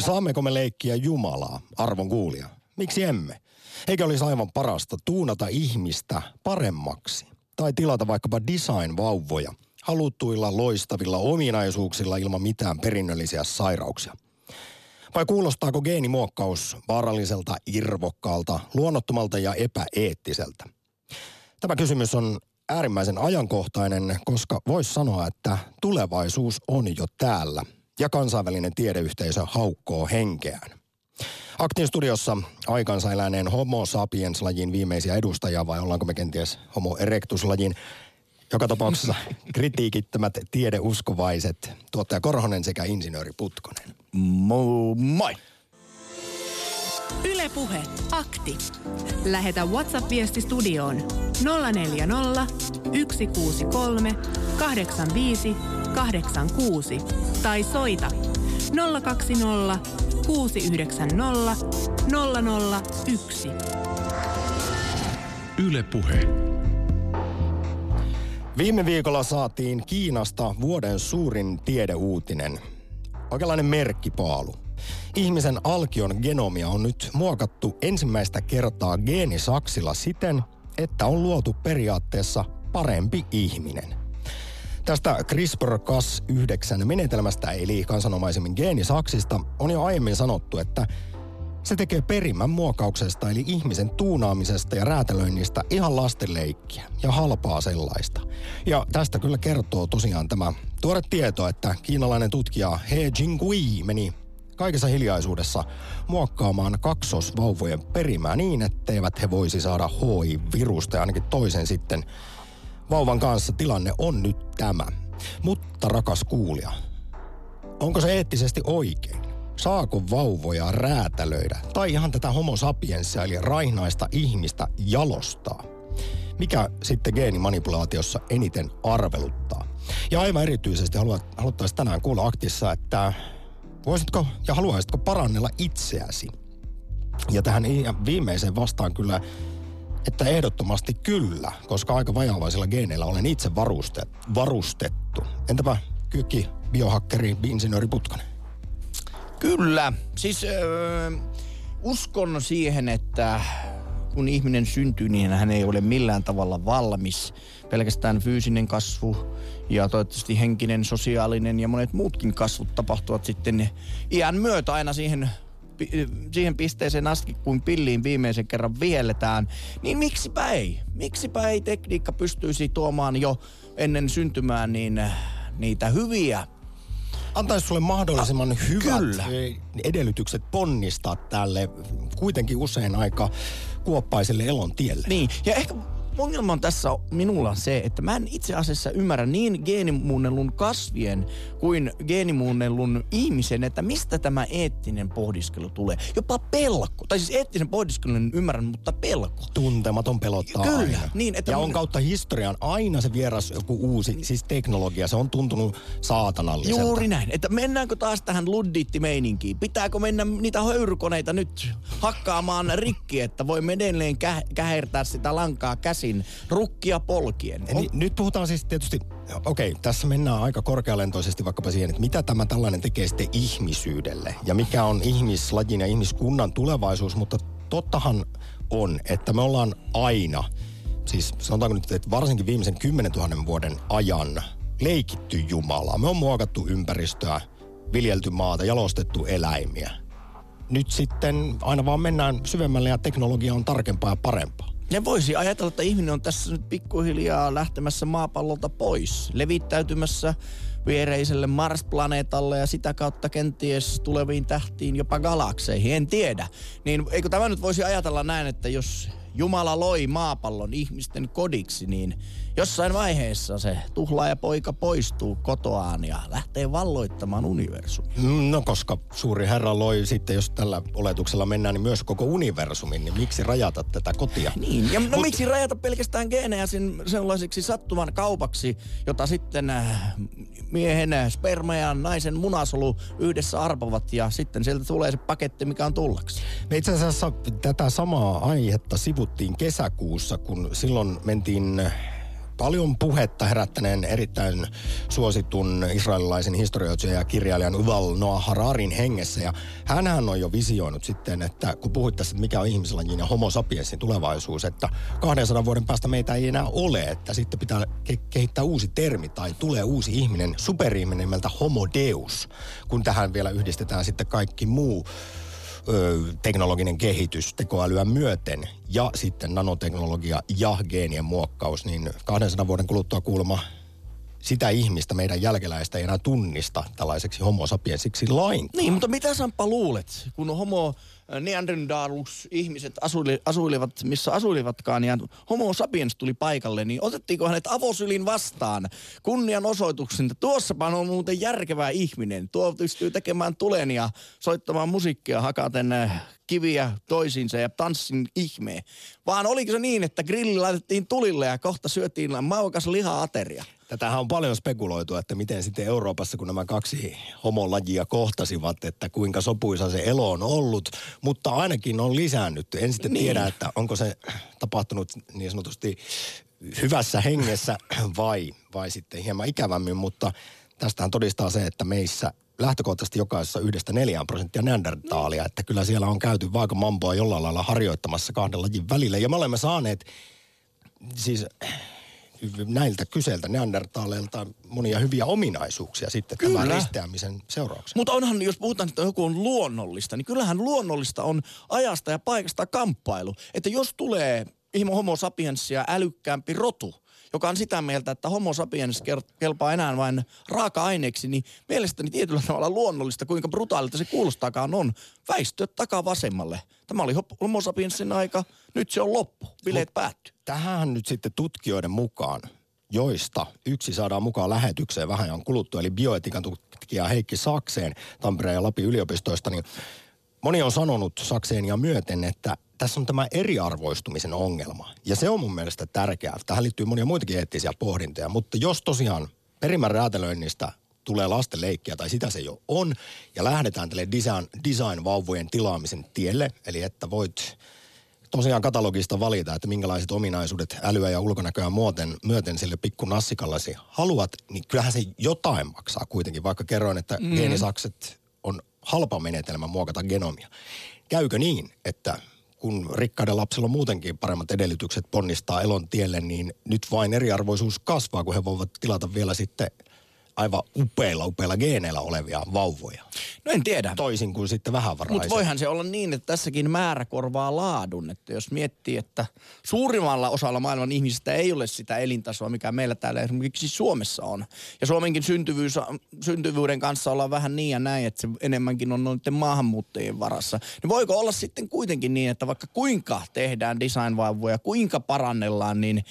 Saammeko me leikkiä Jumalaa, arvon kuulija? Miksi emme? Eikö olisi aivan parasta tuunata ihmistä paremmaksi? Tai tilata vaikkapa design-vauvoja haluttuilla loistavilla ominaisuuksilla ilman mitään perinnöllisiä sairauksia? Vai kuulostaako geenimuokkaus vaaralliselta, irvokkaalta, luonnottomalta ja epäeettiseltä? Tämä kysymys on äärimmäisen ajankohtainen, koska voisi sanoa, että tulevaisuus on jo täällä ja kansainvälinen tiedeyhteisö haukkoo henkeään. Aktin studiossa aikansa eläneen Homo sapiens-lajin viimeisiä edustajia vai ollaanko me kenties Homo erectus-lajin joka tapauksessa kritiikittömät tiedeuskovaiset, tuottaja Korhonen sekä insinööri Putkonen. Mo- moi! Ylepuhe akti. Lähetä WhatsApp-viesti studioon 040 163 85 86 tai soita 020 690 001. Ylepuhe. Viime viikolla saatiin Kiinasta vuoden suurin tiedeuutinen. Oikeanlainen merkkipaalu. Ihmisen alkion genomia on nyt muokattu ensimmäistä kertaa geenisaksilla siten, että on luotu periaatteessa parempi ihminen. Tästä CRISPR-Cas9 menetelmästä eli kansanomaisemmin geenisaksista on jo aiemmin sanottu, että se tekee perimän muokkauksesta eli ihmisen tuunaamisesta ja räätälöinnistä ihan lastenleikkiä ja halpaa sellaista. Ja tästä kyllä kertoo tosiaan tämä tuore tieto, että kiinalainen tutkija He Jingui meni kaikessa hiljaisuudessa muokkaamaan kaksosvauvojen perimää niin, etteivät he voisi saada HIV-virusta ja ainakin toisen sitten vauvan kanssa tilanne on nyt tämä. Mutta rakas kuulija, onko se eettisesti oikein? Saako vauvoja räätälöidä tai ihan tätä homo sapiensia eli raihnaista ihmistä jalostaa? Mikä sitten geenimanipulaatiossa eniten arveluttaa? Ja aivan erityisesti haluttaisiin tänään kuulla aktissa, että voisitko ja haluaisitko parannella itseäsi? Ja tähän viimeiseen vastaan kyllä että ehdottomasti kyllä, koska aika vajavaisilla geeneillä olen itse varuste, varustettu. Entäpä kyki, biohakkeri, insinööri Putkonen? Kyllä. Siis öö, uskon siihen, että kun ihminen syntyy, niin hän ei ole millään tavalla valmis. Pelkästään fyysinen kasvu ja toivottavasti henkinen, sosiaalinen ja monet muutkin kasvut tapahtuvat sitten iän myötä aina siihen siihen pisteeseen asti, kun pilliin viimeisen kerran vielletään, niin miksipä ei? Miksipä ei tekniikka pystyisi tuomaan jo ennen syntymään niin niitä hyviä antaisi sulle mahdollisimman ah, hyvät kyllä. edellytykset ponnistaa tälle kuitenkin usein aika kuoppaiselle elon tielle. Niin, ja ehkä ongelma on tässä minulla se, että mä en itse asiassa ymmärrä niin geenimuunnellun kasvien kuin geenimuunnellun ihmisen, että mistä tämä eettinen pohdiskelu tulee. Jopa pelko. Tai siis eettisen pohdiskelun ymmärrän, mutta pelko. Tuntematon pelottaa Kyllä. Aina. Niin, että ja on kautta historian aina se vieras joku uusi, siis teknologia, se on tuntunut saatanalliselta. Juuri näin. Että mennäänkö taas tähän ludditti-meininkiin? Pitääkö mennä niitä höyrykoneita nyt hakkaamaan rikki, että voimme edelleen kä- kähertää sitä lankaa käsi käsin rukkia polkien. On... Niin, nyt puhutaan siis tietysti, okei, okay, tässä mennään aika korkealentoisesti vaikkapa siihen, että mitä tämä tällainen tekee sitten ihmisyydelle ja mikä on ihmislajin ja ihmiskunnan tulevaisuus, mutta tottahan on, että me ollaan aina, siis sanotaanko nyt, että varsinkin viimeisen 10 000 vuoden ajan leikitty Jumalaa. Me on muokattu ympäristöä, viljelty maata, jalostettu eläimiä. Nyt sitten aina vaan mennään syvemmälle ja teknologia on tarkempaa ja parempaa. Ja voisi ajatella, että ihminen on tässä nyt pikkuhiljaa lähtemässä maapallolta pois, levittäytymässä viereiselle Mars-planeetalle ja sitä kautta kenties tuleviin tähtiin, jopa galakseihin, en tiedä. Niin eikö tämä nyt voisi ajatella näin, että jos Jumala loi maapallon ihmisten kodiksi, niin jossain vaiheessa se tuhlaaja poika poistuu kotoaan ja lähtee valloittamaan universumia. No koska suuri herra loi sitten, jos tällä oletuksella mennään, niin myös koko universumin, niin miksi rajata tätä kotia? Niin, ja no Mut... miksi rajata pelkästään geenejä sen sellaisiksi sattuman kaupaksi, jota sitten äh, miehen sperma ja naisen munasolu yhdessä arpovat ja sitten sieltä tulee se paketti, mikä on tullaksi. Me itse asiassa tätä samaa aihetta sivuttiin kesäkuussa, kun silloin mentiin paljon puhetta herättäneen erittäin suositun israelilaisen historioitsijan ja kirjailijan Uval Noah Hararin hengessä. Ja hänhän on jo visioinut sitten, että kun puhuit tässä, mikä on ihmislajin ja homo sapiensin tulevaisuus, että 200 vuoden päästä meitä ei enää ole, että sitten pitää ke- kehittää uusi termi tai tulee uusi ihminen, superihminen nimeltä homo deus, kun tähän vielä yhdistetään sitten kaikki muu ö, teknologinen kehitys tekoälyä myöten ja sitten nanoteknologia ja geenien muokkaus, niin 200 vuoden kuluttua kuulemma sitä ihmistä meidän jälkeläistä ei enää tunnista tällaiseksi homo sapiensiksi lainkaan. Niin, mutta mitä Sampa luulet, kun homo neandertalus ihmiset asuili, asuilivat, missä asuilivatkaan, ja homo sapiens tuli paikalle, niin otettiinko hänet avosylin vastaan kunnianosoituksen, että tuossapa on muuten järkevä ihminen. Tuo pystyy tekemään tulen ja soittamaan musiikkia hakaten äh, kiviä toisiinsa ja tanssin ihmeen. Vaan oliko se niin, että grilli laitettiin tulille ja kohta syötiin maukas liha-ateria? Tätähän on paljon spekuloitu, että miten sitten Euroopassa, kun nämä kaksi homolajia kohtasivat, että kuinka sopuisa se elo on ollut, mutta ainakin on lisäännyt. En sitten niin. tiedä, että onko se tapahtunut niin sanotusti hyvässä hengessä vai, vai sitten hieman ikävämmin, mutta tästähän todistaa se, että meissä lähtökohtaisesti jokaisessa yhdestä neljään prosenttia neandertaalia, että kyllä siellä on käyty mamboa jollain lailla harjoittamassa kahden lajin välillä. Ja me olemme saaneet siis näiltä kyseltä neandertaaleilta monia hyviä ominaisuuksia sitten Kyllä. tämän risteämisen seurauksena. Mutta onhan, jos puhutaan, että joku on luonnollista, niin kyllähän luonnollista on ajasta ja paikasta kamppailu. Että jos tulee homo sapiensia älykkäämpi rotu, joka on sitä mieltä, että homo sapiens kelpaa enää vain raaka-aineeksi, niin mielestäni tietyllä tavalla luonnollista, kuinka brutaalilta se kuulostaakaan on, väistyä takaa vasemmalle. Tämä oli homo sapiensin aika, nyt se on loppu, bileet päättyy. Tähän nyt sitten tutkijoiden mukaan joista yksi saadaan mukaan lähetykseen vähän on kuluttu, eli bioetikan tutkija Heikki Sakseen Tampereen ja Lapin yliopistoista, niin moni on sanonut Sakseen ja myöten, että tässä on tämä eriarvoistumisen ongelma. Ja se on mun mielestä tärkeää. Tähän liittyy monia muitakin eettisiä pohdintoja, mutta jos tosiaan perimän räätälöinnistä tulee lasten leikkiä, tai sitä se jo on, ja lähdetään tälle design, design-vauvojen tilaamisen tielle, eli että voit tosiaan katalogista valita, että minkälaiset ominaisuudet älyä ja ulkonäköä muoten, myöten sille pikku nassikallasi haluat, niin kyllähän se jotain maksaa kuitenkin, vaikka kerroin, että mm. geenisakset on halpa menetelmä muokata genomia. Käykö niin, että kun rikkaiden lapsilla on muutenkin paremmat edellytykset ponnistaa elon tielle, niin nyt vain eriarvoisuus kasvaa, kun he voivat tilata vielä sitten aivan upeilla, upeilla geeneillä olevia vauvoja. No en tiedä. Toisin kuin sitten vähävaraiset. Mutta voihan se olla niin, että tässäkin määrä korvaa laadun. Että jos miettii, että suurimmalla osalla maailman ihmisistä ei ole sitä elintasoa, mikä meillä täällä esimerkiksi Suomessa on. Ja Suomenkin syntyvyys, syntyvyyden kanssa ollaan vähän niin ja näin, että se enemmänkin on noiden maahanmuuttajien varassa. Niin voiko olla sitten kuitenkin niin, että vaikka kuinka tehdään designvauvoja, kuinka parannellaan, niin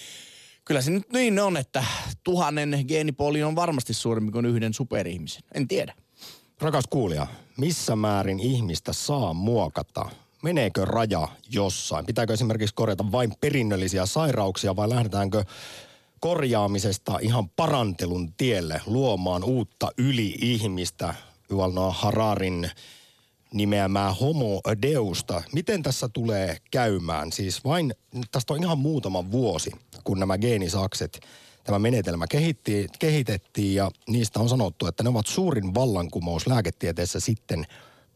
kyllä se nyt niin on, että tuhannen geenipooli on varmasti suurempi kuin yhden superihmisen. En tiedä. Rakas kuulija, missä määrin ihmistä saa muokata? Meneekö raja jossain? Pitääkö esimerkiksi korjata vain perinnöllisiä sairauksia vai lähdetäänkö korjaamisesta ihan parantelun tielle luomaan uutta yli-ihmistä? Yuval Hararin nimeämää homo deusta. Miten tässä tulee käymään? Siis vain, tästä on ihan muutama vuosi, kun nämä geenisakset, tämä menetelmä kehitti, kehitettiin ja niistä on sanottu, että ne ovat suurin vallankumous lääketieteessä sitten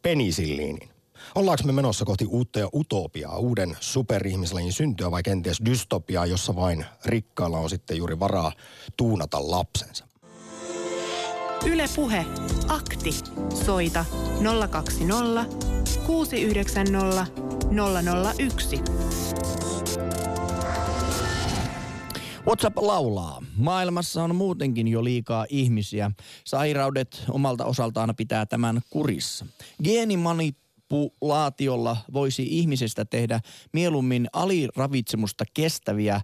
penisilliinin. Ollaanko me menossa kohti uutta ja utopiaa, uuden superihmislajin syntyä vai kenties dystopiaa, jossa vain rikkaalla on sitten juuri varaa tuunata lapsensa? Ylepuhe Akti. Soita 020 690 001. WhatsApp laulaa. Maailmassa on muutenkin jo liikaa ihmisiä. Sairaudet omalta osaltaan pitää tämän kurissa. Geenimanipulaatiolla voisi ihmisestä tehdä mieluummin aliravitsemusta kestäviä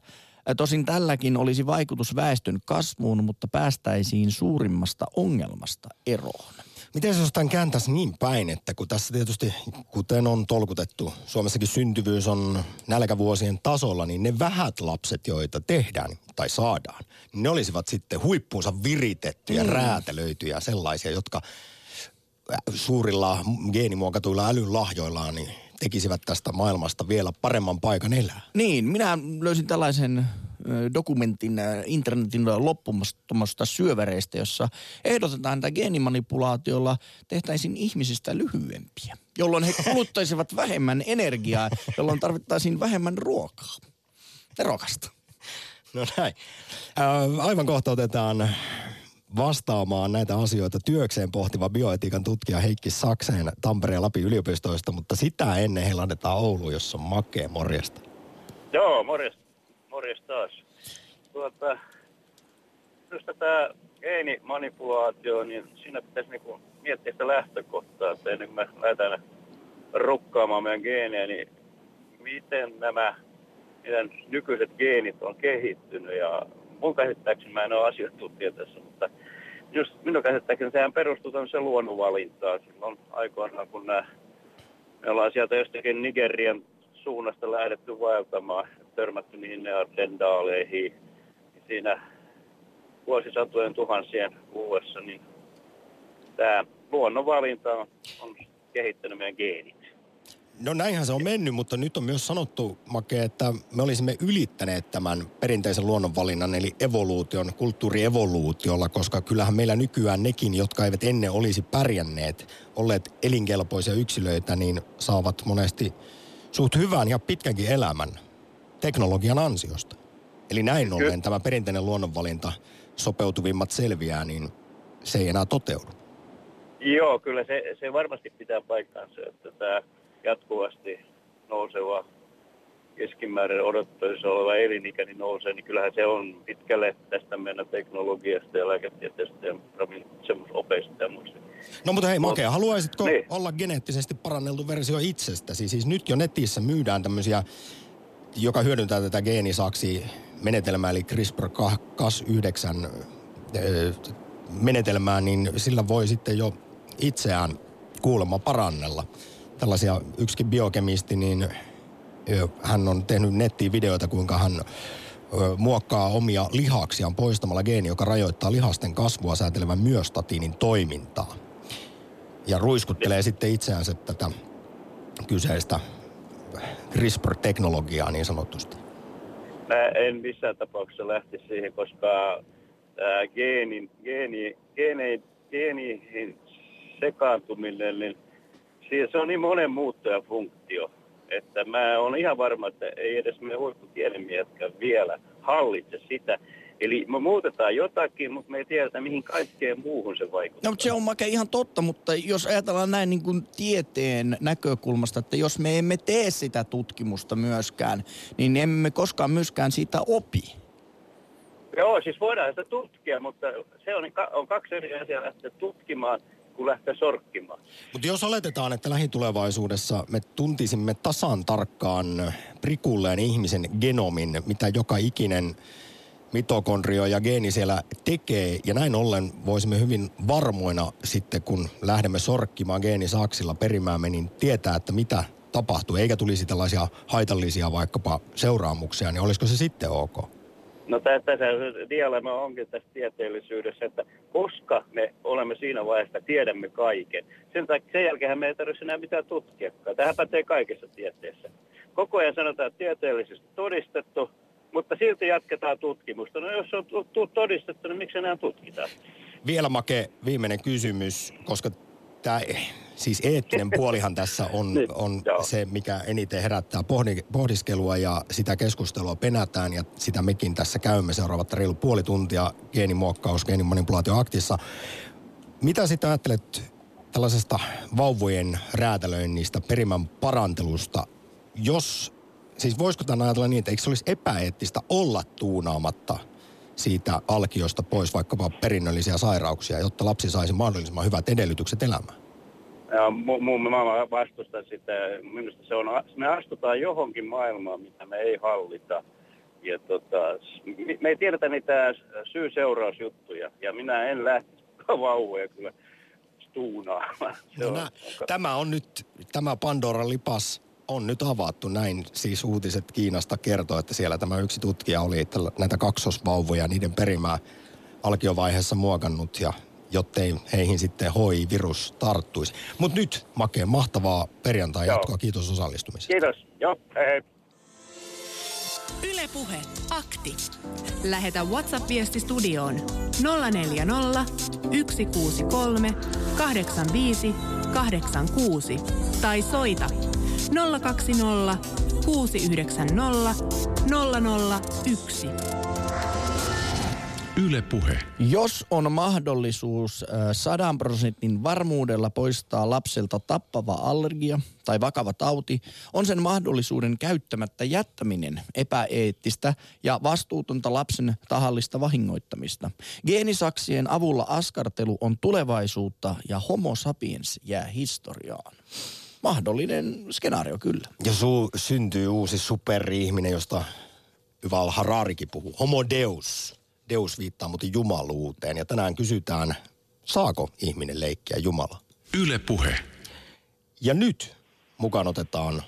Tosin tälläkin olisi vaikutus väestön kasvuun, mutta päästäisiin suurimmasta ongelmasta eroon. Miten se jos tämän kääntäisi niin päin, että kun tässä tietysti, kuten on tolkutettu, Suomessakin syntyvyys on nälkävuosien tasolla, niin ne vähät lapset, joita tehdään tai saadaan, niin ne olisivat sitten huippuunsa viritettyjä, mm. räätälöityjä sellaisia, jotka suurilla geenimuokatuilla älyn lahjoillaan niin tekisivät tästä maailmasta vielä paremman paikan elää. Niin, minä löysin tällaisen dokumentin internetin loppumasta syövereistä, jossa ehdotetaan, että geenimanipulaatiolla tehtäisiin ihmisistä lyhyempiä, jolloin he kuluttaisivat vähemmän energiaa, jolloin tarvittaisiin vähemmän ruokaa. Terokasta. No näin. Äh, aivan kohta otetaan vastaamaan näitä asioita työkseen pohtiva bioetiikan tutkija Heikki Sakseen Tampereen Lapin yliopistoista, mutta sitä ennen he laitetaan Ouluun, jossa on makea morjesta. Joo, morjesta, morjesta taas. Tuota, just tämä geenimanipulaatio, niin siinä pitäisi niinku miettiä sitä lähtökohtaa, että ennen kuin me lähdetään rukkaamaan meidän geenejä, niin miten nämä meidän nykyiset geenit on kehittynyt ja mun käsittääkseni mä en ole asiantuntija tässä, mutta just minun käsittääkseni sehän perustuu tämmöiseen luonnonvalintaan. Silloin aikoinaan, kun nämä, me ollaan sieltä jostakin Nigerian suunnasta lähdetty vaeltamaan, törmätty niihin neardendaaleihin, niin siinä vuosisatojen tuhansien kuluessa, niin tämä luonnonvalinta on kehittänyt meidän geenit. No näinhän se on mennyt, mutta nyt on myös sanottu, Make, että me olisimme ylittäneet tämän perinteisen luonnonvalinnan, eli evoluution, kulttuurievoluutiolla, koska kyllähän meillä nykyään nekin, jotka eivät ennen olisi pärjänneet, olleet elinkelpoisia yksilöitä, niin saavat monesti suht hyvän ja pitkänkin elämän teknologian ansiosta. Eli näin ollen tämä perinteinen luonnonvalinta, sopeutuvimmat selviää, niin se ei enää toteudu. Joo, kyllä se, se varmasti pitää paikkaansa, että tämä jatkuvasti nouseva keskimäärin odottaisi oleva elinikä niin nousee, niin kyllähän se on pitkälle tästä meidän teknologiasta ja lääketieteestä ja ravitsemusopeista ja muista. No mutta hei Makea, haluaisitko niin. olla geneettisesti paranneltu versio itsestäsi? Siis nyt jo netissä myydään tämmöisiä, joka hyödyntää tätä geenisaksi menetelmää, eli CRISPR-Cas9 menetelmää, niin sillä voi sitten jo itseään kuulemma parannella tällaisia, yksikin biokemisti, niin hän on tehnyt nettiin videoita, kuinka hän muokkaa omia lihaksiaan poistamalla geeni, joka rajoittaa lihasten kasvua säätelevän myöstatiinin toimintaa. Ja ruiskuttelee sitten itseänsä tätä kyseistä CRISPR-teknologiaa niin sanotusti. Mä en missään tapauksessa lähti siihen, koska geenin, geeni, geeni, geeniin sekaantuminen, niin se on niin monen muuttuja funktio, että mä oon ihan varma, että ei edes me huippukielimiehätkään vielä hallitse sitä. Eli me muutetaan jotakin, mutta me ei tiedetä, mihin kaikkeen muuhun se vaikuttaa. No, mutta se on make ihan totta, mutta jos ajatellaan näin niin kuin tieteen näkökulmasta, että jos me emme tee sitä tutkimusta myöskään, niin emme koskaan myöskään siitä opi. Joo, siis voidaan sitä tutkia, mutta se on, on kaksi eri asiaa lähteä tutkimaan – kuin lähteä sorkkimaan. Mutta jos oletetaan, että lähitulevaisuudessa me tuntisimme tasan tarkkaan prikulleen ihmisen genomin, mitä joka ikinen mitokondrio ja geeni siellä tekee, ja näin ollen voisimme hyvin varmoina sitten, kun lähdemme sorkkimaan geenisaksilla perimäämme, niin tietää, että mitä tapahtuu, eikä tulisi tällaisia haitallisia vaikkapa seuraamuksia, niin olisiko se sitten ok? No tässä dilemma onkin tässä tieteellisyydessä, että koska me olemme siinä vaiheessa, tiedämme kaiken, sen, takia, sen jälkeen me ei tarvitse enää mitään tutkiakaan. Tähän pätee kaikessa tieteessä. Koko ajan sanotaan, että tieteellisesti todistettu, mutta silti jatketaan tutkimusta. No jos on todistettu, niin miksi enää tutkitaan? Vielä Make, viimeinen kysymys, koska tämä siis eettinen puolihan tässä on, niin, on se, mikä eniten herättää pohdiskelua ja sitä keskustelua penätään ja sitä mekin tässä käymme seuraavat reilu puoli tuntia geenimuokkaus, geenimanipulaatioaktissa. Mitä sitten ajattelet tällaisesta vauvojen räätälöinnistä, perimän parantelusta, jos, siis voisiko tämän ajatella niin, että eikö se olisi epäeettistä olla tuunaamatta siitä alkiosta pois vaikkapa perinnöllisiä sairauksia, jotta lapsi saisi mahdollisimman hyvät edellytykset elämään? Ja mu, mu, mä vastustan sitä. Minusta se on, me astutaan johonkin maailmaan, mitä me ei hallita. Ja tota, me ei tiedetä niitä syy-seurausjuttuja. Ja minä en lähtisi vauvoja kyllä stuunaamaan. No, on, tämä on nyt, tämä Pandoran lipas on nyt avattu. Näin siis uutiset Kiinasta kertoo, että siellä tämä yksi tutkija oli että näitä kaksosvauvoja, niiden perimää alkiovaiheessa muokannut ja jottei heihin sitten HI-virus tarttuisi. Mutta nyt, Make, mahtavaa perjantai jatkoa. Kiitos osallistumisesta. Kiitos. Joo, hei. Ylepuhe akti. Lähetä WhatsApp-viesti studioon 040 163 85 86 tai soita 020 690 001. Yle Puhe. Jos on mahdollisuus sadan prosentin varmuudella poistaa lapselta tappava allergia tai vakava tauti, on sen mahdollisuuden käyttämättä jättäminen epäeettistä ja vastuutonta lapsen tahallista vahingoittamista. Geenisaksien avulla askartelu on tulevaisuutta ja homo sapiens jää historiaan. Mahdollinen skenaario kyllä. Ja su- syntyy uusi superihminen, josta Yuval Hararikin puhuu. Homo deus. Deus viittaa muuten jumaluuteen. Ja tänään kysytään, saako ihminen leikkiä Jumala? Yle Puhe. Ja nyt mukaan otetaan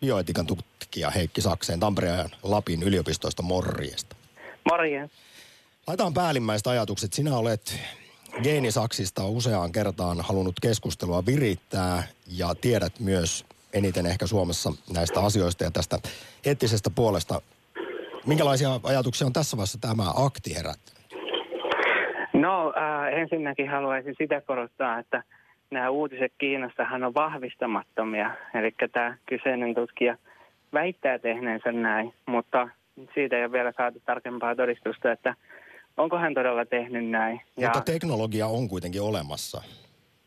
bioetikan tutkija Heikki Sakseen Tampereen Lapin yliopistoista Morriesta. Morjens. Laitetaan päällimmäiset ajatukset. Sinä olet geenisaksista useaan kertaan halunnut keskustelua virittää ja tiedät myös eniten ehkä Suomessa näistä asioista ja tästä eettisestä puolesta. Minkälaisia ajatuksia on tässä vaiheessa tämä akti herättänyt? No äh, ensinnäkin haluaisin sitä korostaa, että nämä uutiset Kiinastahan on vahvistamattomia. Eli tämä kyseinen tutkija väittää tehneensä näin, mutta siitä ei ole vielä saatu tarkempaa todistusta, että onko hän todella tehnyt näin. Mutta teknologia on kuitenkin olemassa.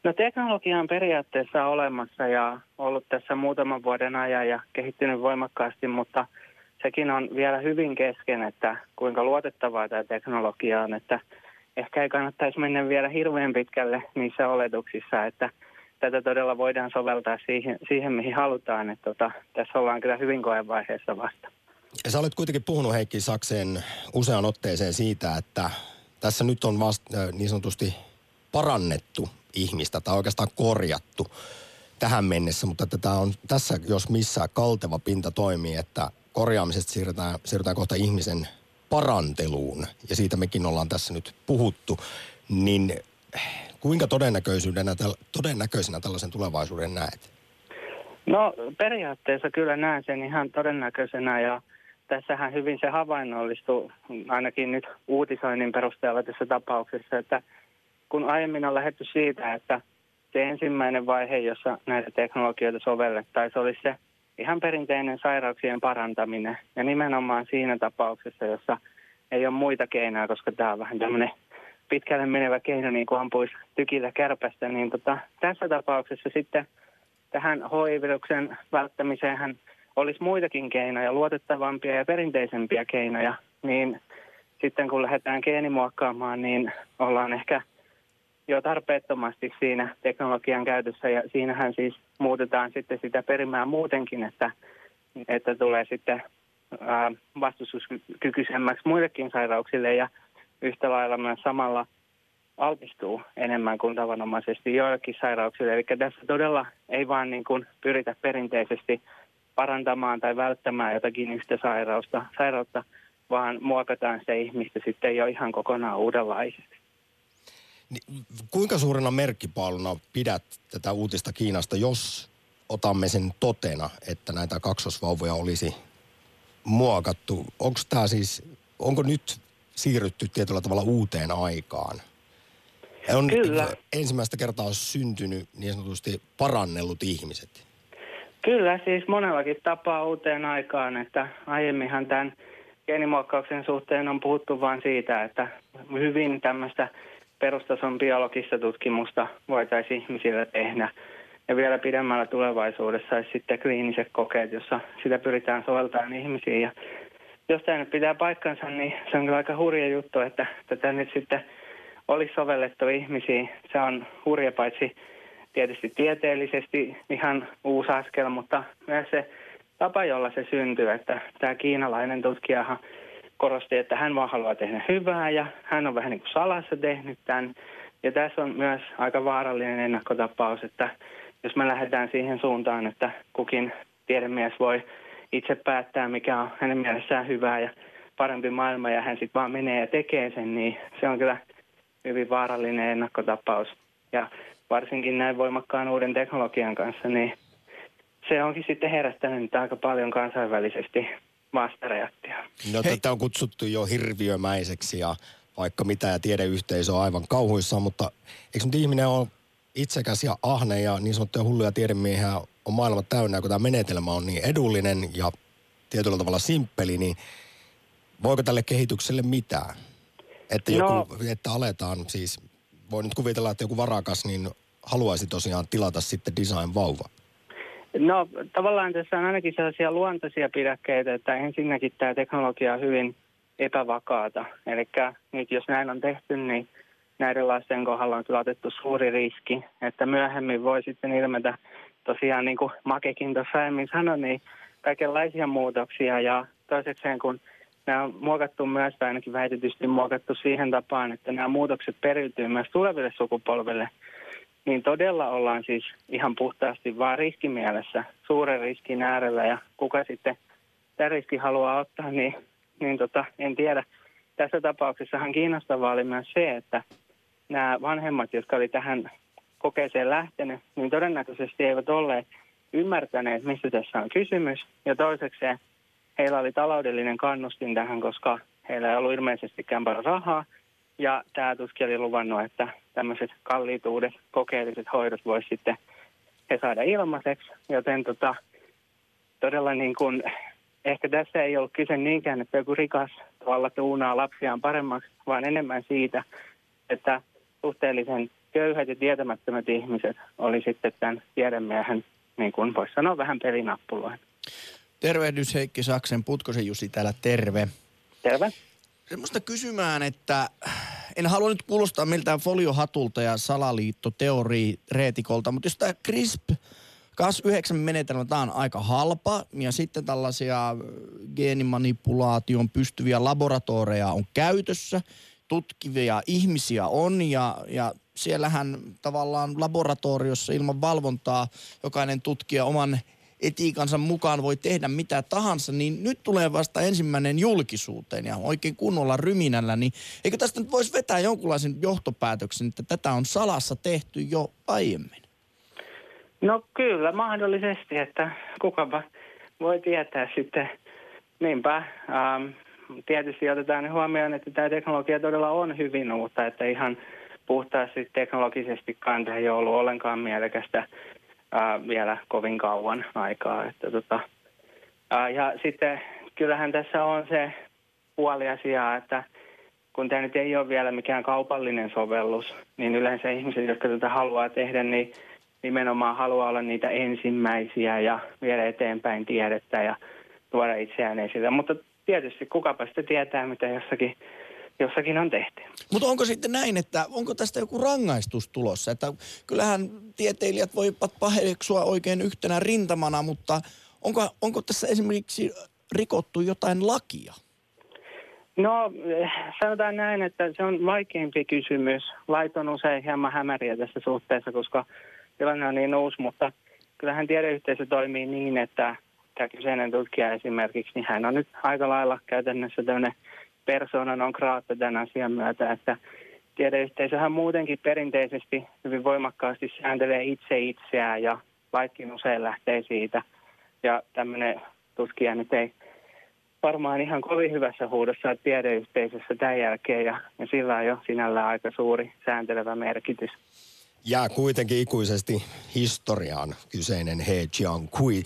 No teknologia on periaatteessa olemassa ja ollut tässä muutaman vuoden ajan ja kehittynyt voimakkaasti, mutta sekin on vielä hyvin kesken, että kuinka luotettavaa tämä teknologia on, että ehkä ei kannattaisi mennä vielä hirveän pitkälle niissä oletuksissa, että tätä todella voidaan soveltaa siihen, siihen mihin halutaan. Että tota, tässä ollaan kyllä hyvin koevaiheessa vasta. Ja sä olet kuitenkin puhunut Heikki Sakseen usean otteeseen siitä, että tässä nyt on vasta niin sanotusti parannettu ihmistä tai oikeastaan korjattu tähän mennessä, mutta että tämä on tässä, jos missä kalteva pinta toimii, että korjaamisesta siirrytään, siirrytään kohta ihmisen paranteluun, ja siitä mekin ollaan tässä nyt puhuttu, niin kuinka todennäköisyydenä, todennäköisenä tällaisen tulevaisuuden näet? No periaatteessa kyllä näen sen ihan todennäköisenä ja tässähän hyvin se havainnollistuu ainakin nyt uutisoinnin perusteella tässä tapauksessa, että kun aiemmin on lähdetty siitä, että se ensimmäinen vaihe, jossa näitä teknologioita sovellettaisiin, olisi se ihan perinteinen sairauksien parantaminen. Ja nimenomaan siinä tapauksessa, jossa ei ole muita keinoja, koska tämä on vähän tämmöinen pitkälle menevä keino, niin kuin ampuisi tykillä kärpästä, niin tota, tässä tapauksessa sitten tähän HIV-viruksen välttämiseen olisi muitakin keinoja, luotettavampia ja perinteisempiä keinoja, niin sitten kun lähdetään geenimuokkaamaan, niin ollaan ehkä – jo tarpeettomasti siinä teknologian käytössä ja siinähän siis muutetaan sitten sitä perimää muutenkin, että, että tulee sitten vastustuskykyisemmäksi muillekin sairauksille ja yhtä lailla myös samalla altistuu enemmän kuin tavanomaisesti joillekin sairauksille. Eli tässä todella ei vaan niin kuin pyritä perinteisesti parantamaan tai välttämään jotakin yhtä sairausta, sairautta, vaan muokataan se ihmistä sitten jo ihan kokonaan uudenlaisesti. Niin, kuinka suurena merkkipaaluna pidät tätä uutista Kiinasta, jos otamme sen totena, että näitä kaksosvauvoja olisi muokattu? Onko tämä siis, onko nyt siirrytty tietyllä tavalla uuteen aikaan? On Kyllä. ensimmäistä kertaa syntynyt niin sanotusti parannellut ihmiset. Kyllä, siis monellakin tapaa uuteen aikaan, että aiemminhan tämän geenimuokkauksen suhteen on puhuttu vain siitä, että hyvin tämmöistä perustason biologista tutkimusta voitaisiin ihmisillä tehdä. Ja vielä pidemmällä tulevaisuudessa olisi sitten kliiniset kokeet, jossa sitä pyritään soveltamaan ihmisiin. Ja jos tämä nyt pitää paikkansa, niin se on kyllä aika hurja juttu, että tätä nyt sitten olisi sovellettu ihmisiin. Se on hurja paitsi tietysti tieteellisesti ihan uusi askel, mutta myös se tapa, jolla se syntyy, että tämä kiinalainen tutkijahan korosti, että hän vaan haluaa tehdä hyvää ja hän on vähän niin kuin salassa tehnyt tämän. Ja tässä on myös aika vaarallinen ennakkotapaus, että jos me lähdetään siihen suuntaan, että kukin tiedemies voi itse päättää, mikä on hänen mielessään hyvää ja parempi maailma ja hän sitten vaan menee ja tekee sen, niin se on kyllä hyvin vaarallinen ennakkotapaus. Ja varsinkin näin voimakkaan uuden teknologian kanssa, niin se onkin sitten herättänyt aika paljon kansainvälisesti vastareaktio. No, Hei. tätä on kutsuttu jo hirviömäiseksi ja vaikka mitä ja tiedeyhteisö on aivan kauhuissaan, mutta eikö nyt ihminen ole itsekäs ja ahne ja niin sanottuja hulluja tiedemiehiä on maailma täynnä, kun tämä menetelmä on niin edullinen ja tietyllä tavalla simppeli, niin voiko tälle kehitykselle mitään? Että, joku, No. että aletaan siis, voi nyt kuvitella, että joku varakas niin haluaisi tosiaan tilata sitten design-vauva. No tavallaan tässä on ainakin sellaisia luontaisia pidäkkeitä, että ensinnäkin tämä teknologia on hyvin epävakaata. Eli nyt jos näin on tehty, niin näiden lasten kohdalla on kyllä otettu suuri riski, että myöhemmin voi sitten ilmetä tosiaan niin kuin Makekin tuossa aiemmin sanoi, niin kaikenlaisia muutoksia ja toisekseen kun nämä on muokattu myös, tai ainakin väitetysti muokattu siihen tapaan, että nämä muutokset periytyy myös tuleville sukupolville, niin todella ollaan siis ihan puhtaasti vaan riskimielessä suuren riskin äärellä ja kuka sitten tämän riskin haluaa ottaa, niin, niin tota, en tiedä. Tässä tapauksessahan kiinnostavaa oli myös se, että nämä vanhemmat, jotka oli tähän kokeeseen lähtenyt, niin todennäköisesti eivät olleet ymmärtäneet, mistä tässä on kysymys. Ja toisekseen heillä oli taloudellinen kannustin tähän, koska heillä ei ollut ilmeisestikään paljon rahaa. Ja tämä tuskin oli luvannut, että tämmöiset kalliit uudet kokeelliset hoidot voisi sitten he saada ilmaiseksi. Joten tota, todella niin kuin, ehkä tässä ei ollut kyse niinkään, että joku rikas tavalla tuunaa lapsiaan paremmaksi, vaan enemmän siitä, että suhteellisen köyhät ja tietämättömät ihmiset oli sitten tämän tiedemiehen, niin kuin voisi sanoa, vähän pelinappuloin. Tervehdys Heikki Saksen, Putkosen Jussi täällä, terve. Terve. Semmoista kysymään, että en halua nyt kuulostaa miltään foliohatulta ja salaliittoteoreetikolta, mutta jos tämä CRISP Cas9 menetelmä, tämä on aika halpa ja sitten tällaisia ö, geenimanipulaation pystyviä laboratoreja on käytössä, tutkivia ihmisiä on ja, ja siellähän tavallaan laboratoriossa ilman valvontaa jokainen tutkija oman etiikansa mukaan voi tehdä mitä tahansa, niin nyt tulee vasta ensimmäinen julkisuuteen ja oikein kunnolla ryminällä, niin eikö tästä nyt voisi vetää jonkunlaisen johtopäätöksen, että tätä on salassa tehty jo aiemmin? No kyllä, mahdollisesti, että kukapa voi tietää sitten. Niinpä, ähm, tietysti otetaan huomioon, että tämä teknologia todella on hyvin uutta, että ihan puhtaasti teknologisestikaan tämä ei ollut ollenkaan mielekästä äh, vielä kovin kauan aikaa. Että tota, äh, ja sitten kyllähän tässä on se puoli asiaa, että kun tämä nyt ei ole vielä mikään kaupallinen sovellus, niin yleensä ihmiset, jotka tätä haluaa tehdä, niin nimenomaan haluaa olla niitä ensimmäisiä ja viedä eteenpäin tiedettä ja tuoda itseään esille. Mutta tietysti kukapa sitä tietää, mitä jossakin, jossakin on tehty. Mutta onko sitten näin, että onko tästä joku rangaistus tulossa? Että kyllähän tieteilijät voivat paheksua oikein yhtenä rintamana, mutta onko, onko tässä esimerkiksi rikottu jotain lakia? No eh, sanotaan näin, että se on vaikeampi kysymys. Lait on usein hieman hämäriä tässä suhteessa, koska tilanne on niin uusi, mutta kyllähän tiedeyhteisö toimii niin, että tämä kyseinen tutkija esimerkiksi, niin hän on nyt aika lailla käytännössä tämmöinen persona non grata tämän asian myötä, että tiedeyhteisöhän muutenkin perinteisesti hyvin voimakkaasti sääntelee itse itseään ja laitkin usein lähtee siitä. Ja tämmöinen tutkija nyt ei varmaan ihan kovin hyvässä huudossa tiedeyhteisössä tämän jälkeen ja, ja sillä on jo sinällään aika suuri sääntelevä merkitys. Jää kuitenkin ikuisesti historiaan kyseinen He Jiankui.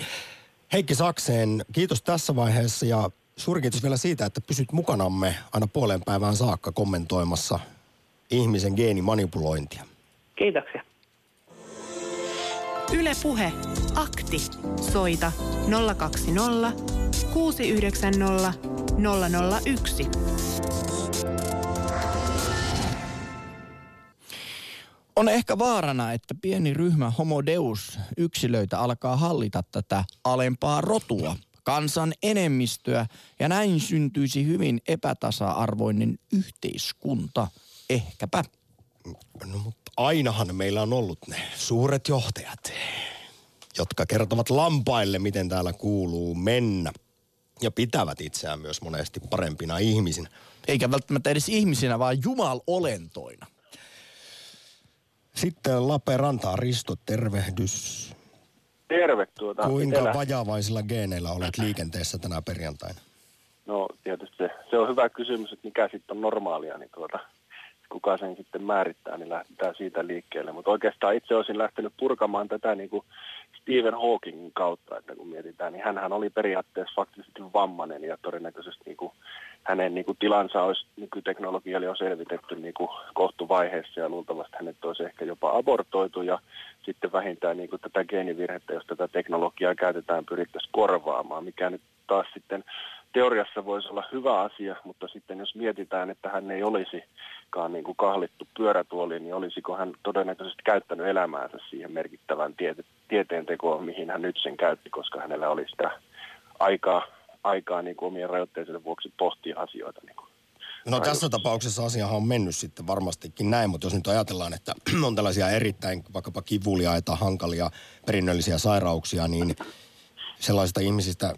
Heikki Sakseen, kiitos tässä vaiheessa ja suuri kiitos vielä siitä, että pysyt mukanamme aina puoleen päivään saakka kommentoimassa ihmisen geenimanipulointia. Kiitoksia. Yle Puhe. Akti. Soita 020 690 001. On ehkä vaarana, että pieni ryhmä Homo Deus yksilöitä alkaa hallita tätä alempaa rotua, kansan enemmistöä, ja näin syntyisi hyvin epätasa-arvoinen yhteiskunta. Ehkäpä. No mutta ainahan meillä on ollut ne suuret johtajat, jotka kertovat lampaille, miten täällä kuuluu mennä. Ja pitävät itseään myös monesti parempina ihmisinä. Eikä välttämättä edes ihmisinä, vaan jumalolentoina. Sitten Lappeenrantaa Risto, tervehdys. Terve tuota. Kuinka Etelä. vajavaisilla geeneillä olet liikenteessä tänä perjantaina? tietysti se, se on hyvä kysymys, että mikä sitten on normaalia, niin tuota, kuka sen sitten määrittää, niin lähdetään siitä liikkeelle. Mutta oikeastaan itse olisin lähtenyt purkamaan tätä niin kuin Stephen Hawkingin kautta, että kun mietitään, niin hän oli periaatteessa faktisesti vammainen ja todennäköisesti niin kuin hänen niin kuin tilansa olisi nykyteknologialla jo selvitetty niin kuin kohtuvaiheessa ja luultavasti hänet olisi ehkä jopa abortoitu ja sitten vähintään niin kuin tätä geenivirhettä, jos tätä teknologiaa käytetään, pyrittäisiin korvaamaan, mikä nyt taas sitten teoriassa voisi olla hyvä asia, mutta sitten jos mietitään, että hän ei olisikaan niin kuin kahlittu pyörätuoliin, niin olisiko hän todennäköisesti käyttänyt elämäänsä siihen merkittävään tiete- tieteen tekoon, mihin hän nyt sen käytti, koska hänellä oli sitä aikaa, aikaa niin kuin omien rajoitteiden vuoksi pohtia asioita. Niin kuin. No tässä tapauksessa asiahan on mennyt sitten varmastikin näin, mutta jos nyt ajatellaan, että on tällaisia erittäin vaikkapa kivuliaita, hankalia perinnöllisiä sairauksia, niin sellaisista ihmisistä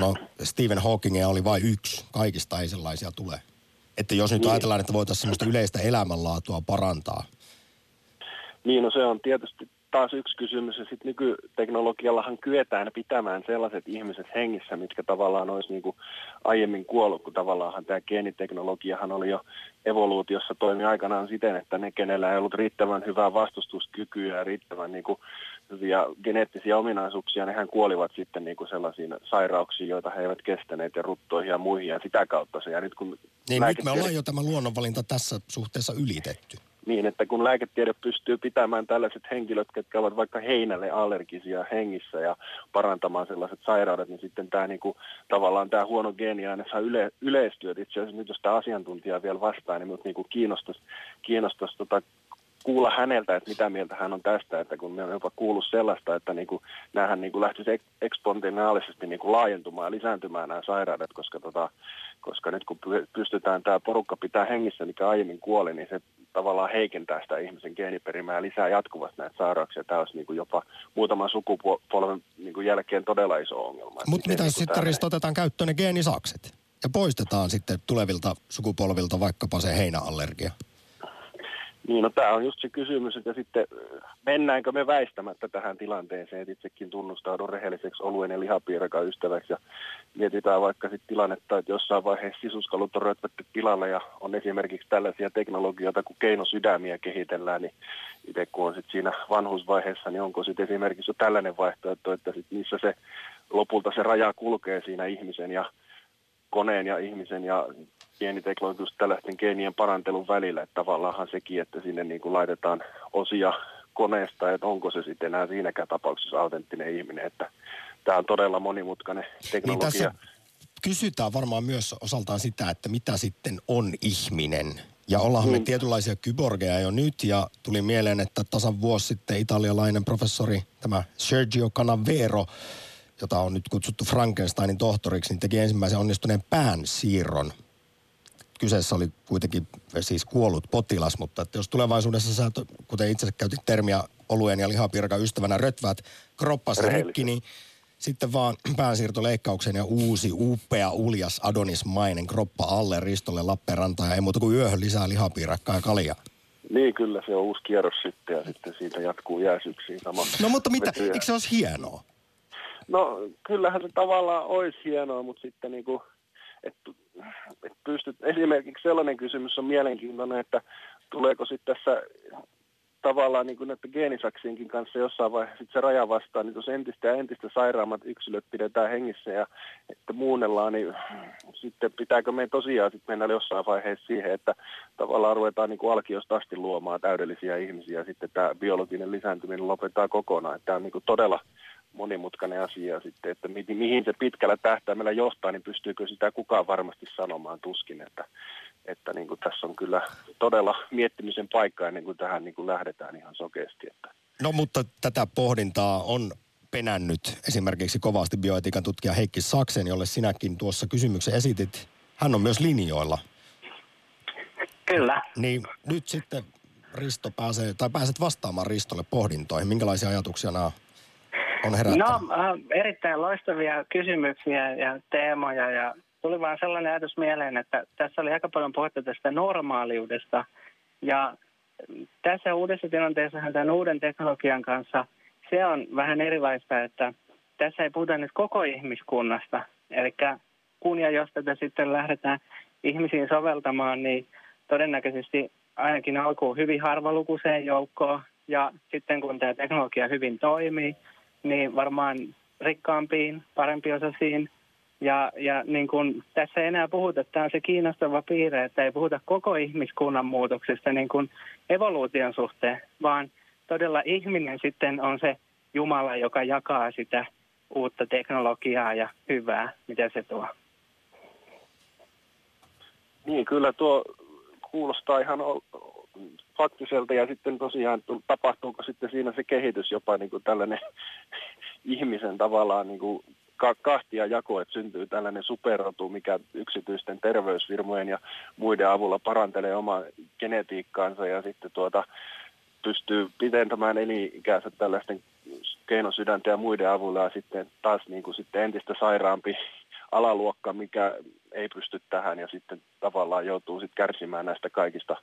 No Stephen Hawkingia oli vain yksi. Kaikista ei sellaisia tule. Että jos nyt niin. ajatellaan, että voitaisiin sellaista yleistä elämänlaatua parantaa. Niin, no se on tietysti taas yksi kysymys. Ja sitten nykyteknologiallahan kyetään pitämään sellaiset ihmiset hengissä, mitkä tavallaan olisi niin kuin aiemmin kuollut, kun tavallaan tämä geeniteknologiahan oli jo evoluutiossa toimi aikanaan siten, että ne, kenellä ei ollut riittävän hyvää vastustuskykyä ja riittävän niin kuin hyviä geneettisiä ominaisuuksia, nehän kuolivat sitten niin kuin sellaisiin sairauksiin, joita he eivät kestäneet ja ruttoihin ja muihin ja sitä kautta se. Ja nyt, kun niin nyt me ollaan jo tämä luonnonvalinta tässä suhteessa ylitetty. Niin, että kun lääketiede pystyy pitämään tällaiset henkilöt, jotka ovat vaikka heinälle allergisia hengissä ja parantamaan sellaiset sairaudet, niin sitten tämä niin kuin, tavallaan tämä huono geeniaine saa yle, yleistyä. Itse asiassa nyt jos tämä asiantuntija vielä vastaa, niin minut niin kiinnostaisi, kiinnostaisi tota kuulla häneltä, että mitä mieltä hän on tästä, että kun me on jopa kuullut sellaista, että niin kuin, näähän niin kuin lähtisi eksponentiaalisesti niin kuin laajentumaan ja lisääntymään nämä sairaudet, koska, tota, koska nyt kun pystytään tämä porukka pitää hengissä, mikä aiemmin kuoli, niin se tavallaan heikentää sitä ihmisen geeniperimää lisää jatkuvasti näitä sairauksia. Tämä olisi niin kuin jopa muutaman sukupolven niin kuin jälkeen todella iso ongelma. Mutta mitä niin sitten Risto otetaan käyttöön ne geenisakset ja poistetaan sitten tulevilta sukupolvilta vaikkapa se heinäallergia? Niin, no tämä on just se kysymys, että sitten mennäänkö me väistämättä tähän tilanteeseen, että itsekin tunnustaudun rehelliseksi oluen ja lihapiirakan ystäväksi ja mietitään vaikka sitten tilannetta, että jossain vaiheessa sisuskalut on rötvetty tilalle ja on esimerkiksi tällaisia teknologioita, kun keinosydämiä kehitellään, niin itse kun on sitten siinä vanhusvaiheessa, niin onko sitten esimerkiksi jo tällainen vaihtoehto, että sit missä se lopulta se raja kulkee siinä ihmisen ja koneen ja ihmisen ja geeniteknologius tällaisten geenien parantelun välillä, että tavallaan sekin, että sinne niin kuin laitetaan osia koneesta, että onko se sitten enää siinäkään tapauksessa autenttinen ihminen, että tämä on todella monimutkainen teknologia. Niin tässä kysytään varmaan myös osaltaan sitä, että mitä sitten on ihminen. Ja ollaan mm. me tietynlaisia kyborgeja jo nyt ja tuli mieleen, että tasan vuosi sitten italialainen professori, tämä Sergio Canavero, jota on nyt kutsuttu Frankensteinin tohtoriksi, niin teki ensimmäisen onnistuneen pään siirron kyseessä oli kuitenkin siis kuollut potilas, mutta että jos tulevaisuudessa sä, kuten itse käytit termiä oluen ja lihapirkan ystävänä, rötväät kroppas rikki, niin sitten vaan päänsiirtoleikkauksen ja uusi, upea, uljas, adonismainen kroppa alle Ristolle Lappeenrantaan ja ei muuta kuin yöhön lisää lihapiirakkaa ja kaljaa. Niin, kyllä se on uusi kierros sitten ja sitten siitä jatkuu jääsyksiin sama. No mutta mitä, eikö se olisi hienoa? No kyllähän se tavallaan olisi hienoa, mutta sitten niin kuin, että et pystyt, esimerkiksi sellainen kysymys on mielenkiintoinen, että tuleeko sitten tässä tavallaan niin kuin näiden geenisaksienkin kanssa jossain vaiheessa se raja vastaan, niin jos entistä ja entistä sairaammat yksilöt pidetään hengissä ja että muunnellaan, niin sitten pitääkö me tosiaan sitten mennä jossain vaiheessa siihen, että tavallaan ruvetaan niin kuin alkiosta asti luomaan täydellisiä ihmisiä ja sitten tämä biologinen lisääntyminen lopetetaan kokonaan. Että tämä on niin kuin todella monimutkainen asia sitten, että mi- mihin se pitkällä tähtäimellä johtaa, niin pystyykö sitä kukaan varmasti sanomaan tuskin, että, että niin kuin tässä on kyllä todella miettimisen paikka ennen kuin tähän niin kuin lähdetään ihan sokeasti. Että. No mutta tätä pohdintaa on penännyt esimerkiksi kovasti bioetiikan tutkija Heikki Saksen, jolle sinäkin tuossa kysymyksen esitit. Hän on myös linjoilla. Kyllä. Niin nyt sitten Risto pääsee, tai pääset vastaamaan Ristolle pohdintoihin. Minkälaisia ajatuksia nämä on herättänyt? No, äh, erittäin loistavia kysymyksiä ja teemoja ja tuli vaan sellainen ajatus mieleen, että tässä oli aika paljon puhetta tästä normaaliudesta ja tässä uudessa tilanteessa tämän uuden teknologian kanssa se on vähän erilaista, että tässä ei puhuta nyt koko ihmiskunnasta. Eli kun ja jos tätä sitten lähdetään ihmisiin soveltamaan, niin todennäköisesti ainakin alkuun hyvin harvalukuiseen joukkoon ja sitten kun tämä teknologia hyvin toimii, niin varmaan rikkaampiin, osasiin. Ja, ja niin kuin tässä ei enää puhuta, tämä on se kiinnostava piirre, että ei puhuta koko ihmiskunnan muutoksesta niin kuin evoluution suhteen, vaan todella ihminen sitten on se Jumala, joka jakaa sitä uutta teknologiaa ja hyvää, mitä se tuo. Niin, kyllä tuo kuulostaa ihan faktiselta ja sitten tosiaan tapahtuuko sitten siinä se kehitys jopa niin kuin tällainen ihmisen tavallaan niin kuin kahtia jako, että syntyy tällainen superrotu, mikä yksityisten terveysfirmojen ja muiden avulla parantelee omaa genetiikkaansa ja sitten tuota, pystyy pidentämään elinikänsä tällaisten keinosydäntä ja muiden avulla ja sitten taas niin kuin sitten entistä sairaampi alaluokka, mikä ei pysty tähän ja sitten tavallaan joutuu sitten kärsimään näistä kaikista,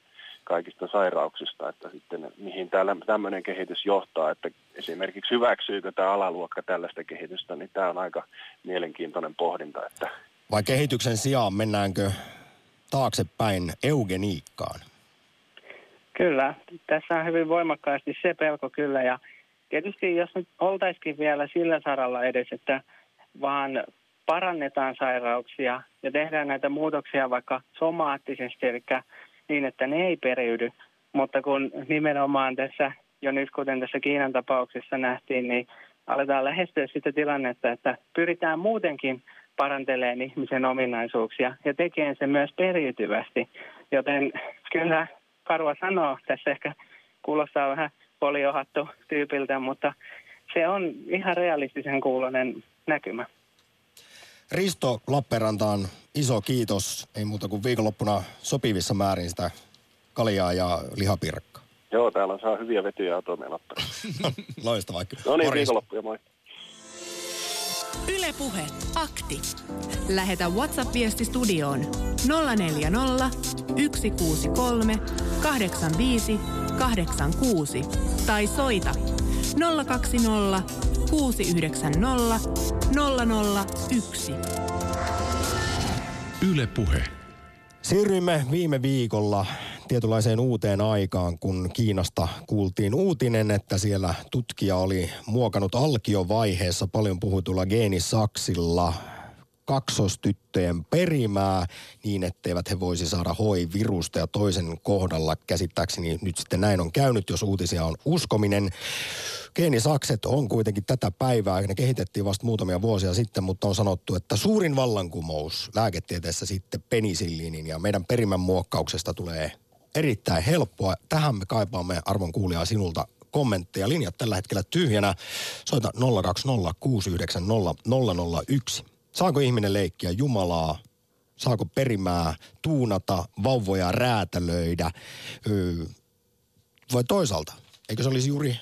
kaikista sairauksista, että sitten mihin täällä tämmöinen kehitys johtaa, että esimerkiksi hyväksyykö tämä alaluokka tällaista kehitystä, niin tämä on aika mielenkiintoinen pohdinta. Että... Vai kehityksen sijaan mennäänkö taaksepäin eugeniikkaan? Kyllä, tässä on hyvin voimakkaasti se pelko kyllä ja tietysti jos nyt oltaisikin vielä sillä saralla edes, että vaan parannetaan sairauksia ja tehdään näitä muutoksia vaikka somaattisesti, eli niin, että ne ei periydy. Mutta kun nimenomaan tässä, jo nyt kuten tässä Kiinan tapauksessa nähtiin, niin aletaan lähestyä sitä tilannetta, että pyritään muutenkin paranteleen ihmisen ominaisuuksia ja tekee sen myös periytyvästi. Joten kyllä karua sanoo, tässä ehkä kuulostaa vähän foliohattu tyypiltä, mutta se on ihan realistisen kuulonen näkymä. Risto iso kiitos. Ei muuta kuin viikonloppuna sopivissa määrin sitä kaljaa ja lihapirkkaa. Joo, täällä saa hyviä vetyjä atomia no, loistavaa. No niin, viikonloppuja, moi. Ylepuhe akti. Lähetä WhatsApp-viesti studioon 040 163 85 86 tai soita 020 690 001. Yle Puhe. Siirryimme viime viikolla tietynlaiseen uuteen aikaan, kun Kiinasta kuultiin uutinen, että siellä tutkija oli muokannut alkiovaiheessa paljon puhutulla geenisaksilla kaksostyttöjen perimää niin, etteivät he voisi saada HIV-virusta ja toisen kohdalla käsittääkseni nyt sitten näin on käynyt, jos uutisia on uskominen. Geenisakset on kuitenkin tätä päivää, ne kehitettiin vasta muutamia vuosia sitten, mutta on sanottu, että suurin vallankumous lääketieteessä sitten penisilliinin ja meidän perimän muokkauksesta tulee erittäin helppoa. Tähän me kaipaamme arvon kuulijaa sinulta kommentteja. Linjat tällä hetkellä tyhjänä. Soita 020690001. Saako ihminen leikkiä Jumalaa? Saako perimää tuunata, vauvoja räätälöidä? Öö, vai toisaalta, eikö se olisi juuri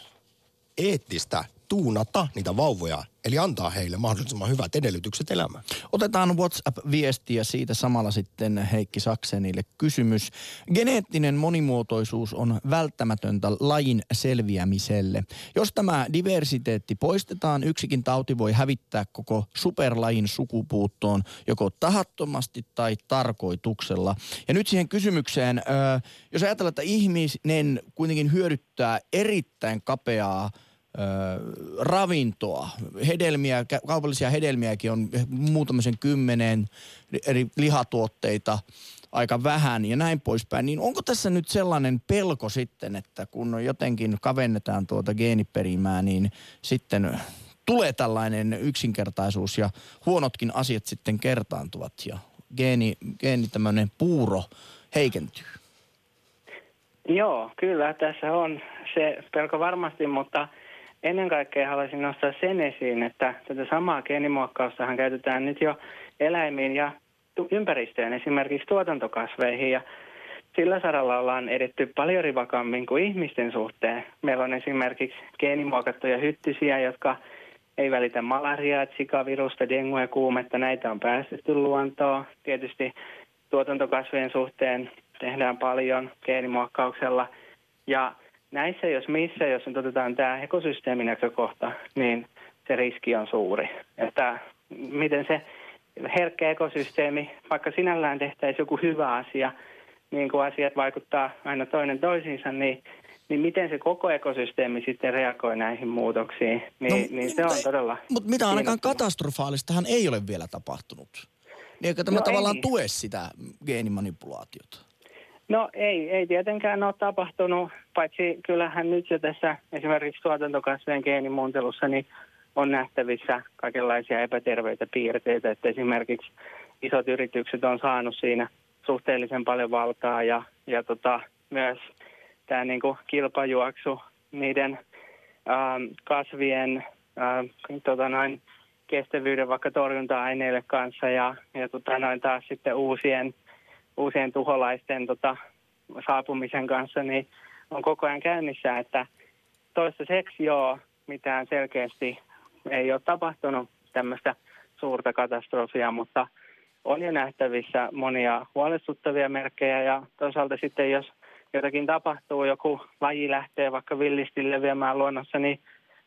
eettistä tuunata niitä vauvoja, eli antaa heille mahdollisimman hyvät edellytykset elämään. Otetaan WhatsApp-viestiä siitä samalla sitten Heikki Saksenille kysymys. Geneettinen monimuotoisuus on välttämätöntä lajin selviämiselle. Jos tämä diversiteetti poistetaan, yksikin tauti voi hävittää koko superlajin sukupuuttoon joko tahattomasti tai tarkoituksella. Ja nyt siihen kysymykseen, jos ajatellaan, että ihminen kuitenkin hyödyttää erittäin kapeaa ravintoa. Hedelmiä, kaupallisia hedelmiäkin on muutamisen kymmeneen eri lihatuotteita aika vähän ja näin poispäin. Niin onko tässä nyt sellainen pelko sitten, että kun jotenkin kavennetaan tuota geeniperimää, niin sitten tulee tällainen yksinkertaisuus ja huonotkin asiat sitten kertaantuvat ja geeni, geeni tämmöinen puuro heikentyy? Joo, kyllä tässä on se pelko varmasti, mutta – ennen kaikkea haluaisin nostaa sen esiin, että tätä samaa geenimuokkaustahan käytetään nyt jo eläimiin ja ympäristöön, esimerkiksi tuotantokasveihin. Ja sillä saralla ollaan edetty paljon rivakammin kuin ihmisten suhteen. Meillä on esimerkiksi geenimuokattuja hyttysiä, jotka ei välitä malariaa, sikavirusta, dengue, kuumetta. Näitä on päästetty luontoon. Tietysti tuotantokasvien suhteen tehdään paljon geenimuokkauksella. Ja näissä jos missä, jos nyt otetaan tämä ekosysteeminäkökohta, niin se riski on suuri. Että miten se herkkä ekosysteemi, vaikka sinällään tehtäisiin joku hyvä asia, niin kuin asiat vaikuttaa aina toinen toisiinsa, niin, niin miten se koko ekosysteemi sitten reagoi näihin muutoksiin, niin, no, niin se on todella... Mutta mitä ainakaan katastrofaalistahan ei ole vielä tapahtunut. Niin eikö tämä no tavallaan ei. tue sitä geenimanipulaatiota? No ei, ei tietenkään ole tapahtunut, paitsi kyllähän nyt jo tässä esimerkiksi tuotantokasvien geenimuuntelussa niin on nähtävissä kaikenlaisia epäterveitä piirteitä, että esimerkiksi isot yritykset on saanut siinä suhteellisen paljon valtaa ja, ja tota, myös tämä niin kilpajuoksu niiden ähm, kasvien ähm, tota noin, kestävyyden vaikka torjunta-aineille kanssa ja, ja tota noin taas sitten uusien, uusien tuholaisten tota, saapumisen kanssa, niin on koko ajan käynnissä, että toistaiseksi joo, mitään selkeästi ei ole tapahtunut tämmöistä suurta katastrofia, mutta on jo nähtävissä monia huolestuttavia merkkejä ja toisaalta sitten jos jotakin tapahtuu, joku laji lähtee vaikka villisti leviämään luonnossa, niin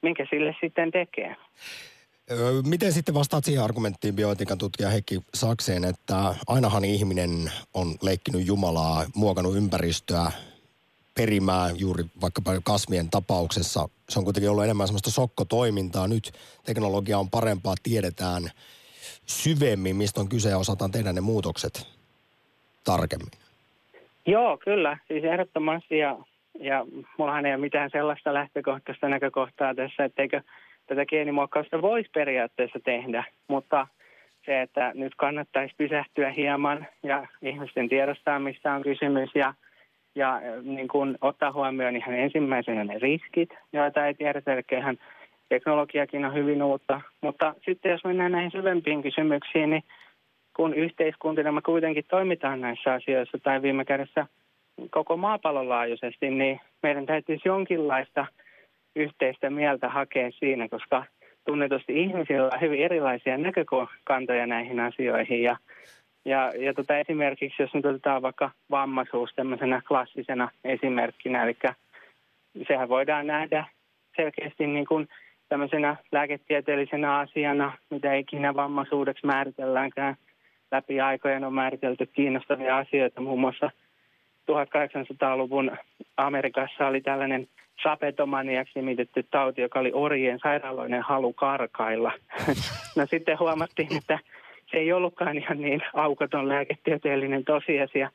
minkä sille sitten tekee? Miten sitten vastaat siihen argumenttiin bioetiikan tutkija Heikki Sakseen, että ainahan ihminen on leikkinyt Jumalaa, muokannut ympäristöä, perimää juuri vaikkapa kasvien tapauksessa. Se on kuitenkin ollut enemmän semmoista sokkotoimintaa. Nyt teknologia on parempaa, tiedetään syvemmin, mistä on kyse ja osataan tehdä ne muutokset tarkemmin. Joo, kyllä. Siis ehdottomasti ja, ja mullahan ei ole mitään sellaista lähtökohtaista näkökohtaa tässä, etteikö tätä geenimuokkausta voisi periaatteessa tehdä, mutta se, että nyt kannattaisi pysähtyä hieman ja ihmisten tiedostaa, mistä on kysymys ja, ja niin kun ottaa huomioon ihan ensimmäisenä ne riskit, joita ei tiedetä, eli ihan teknologiakin on hyvin uutta. Mutta sitten jos mennään näihin syvempiin kysymyksiin, niin kun yhteiskuntina me kuitenkin toimitaan näissä asioissa tai viime kädessä koko maapallon laajuisesti, niin meidän täytyisi jonkinlaista – yhteistä mieltä hakea siinä, koska tunnetusti ihmisillä on hyvin erilaisia näkökantoja näihin asioihin. Ja, ja, ja tota esimerkiksi, jos nyt otetaan vaikka vammaisuus tämmöisenä klassisena esimerkkinä, eli sehän voidaan nähdä selkeästi niin kuin tämmöisenä lääketieteellisenä asiana, mitä ikinä vammaisuudeksi määritelläänkään. Läpi aikojen on määritelty kiinnostavia asioita, muun muassa 1800-luvun Amerikassa oli tällainen sapetomaniaksi nimitetty tauti, joka oli orjien sairaaloinen halu karkailla. no sitten huomattiin, että se ei ollutkaan ihan niin aukoton lääketieteellinen tosiasia.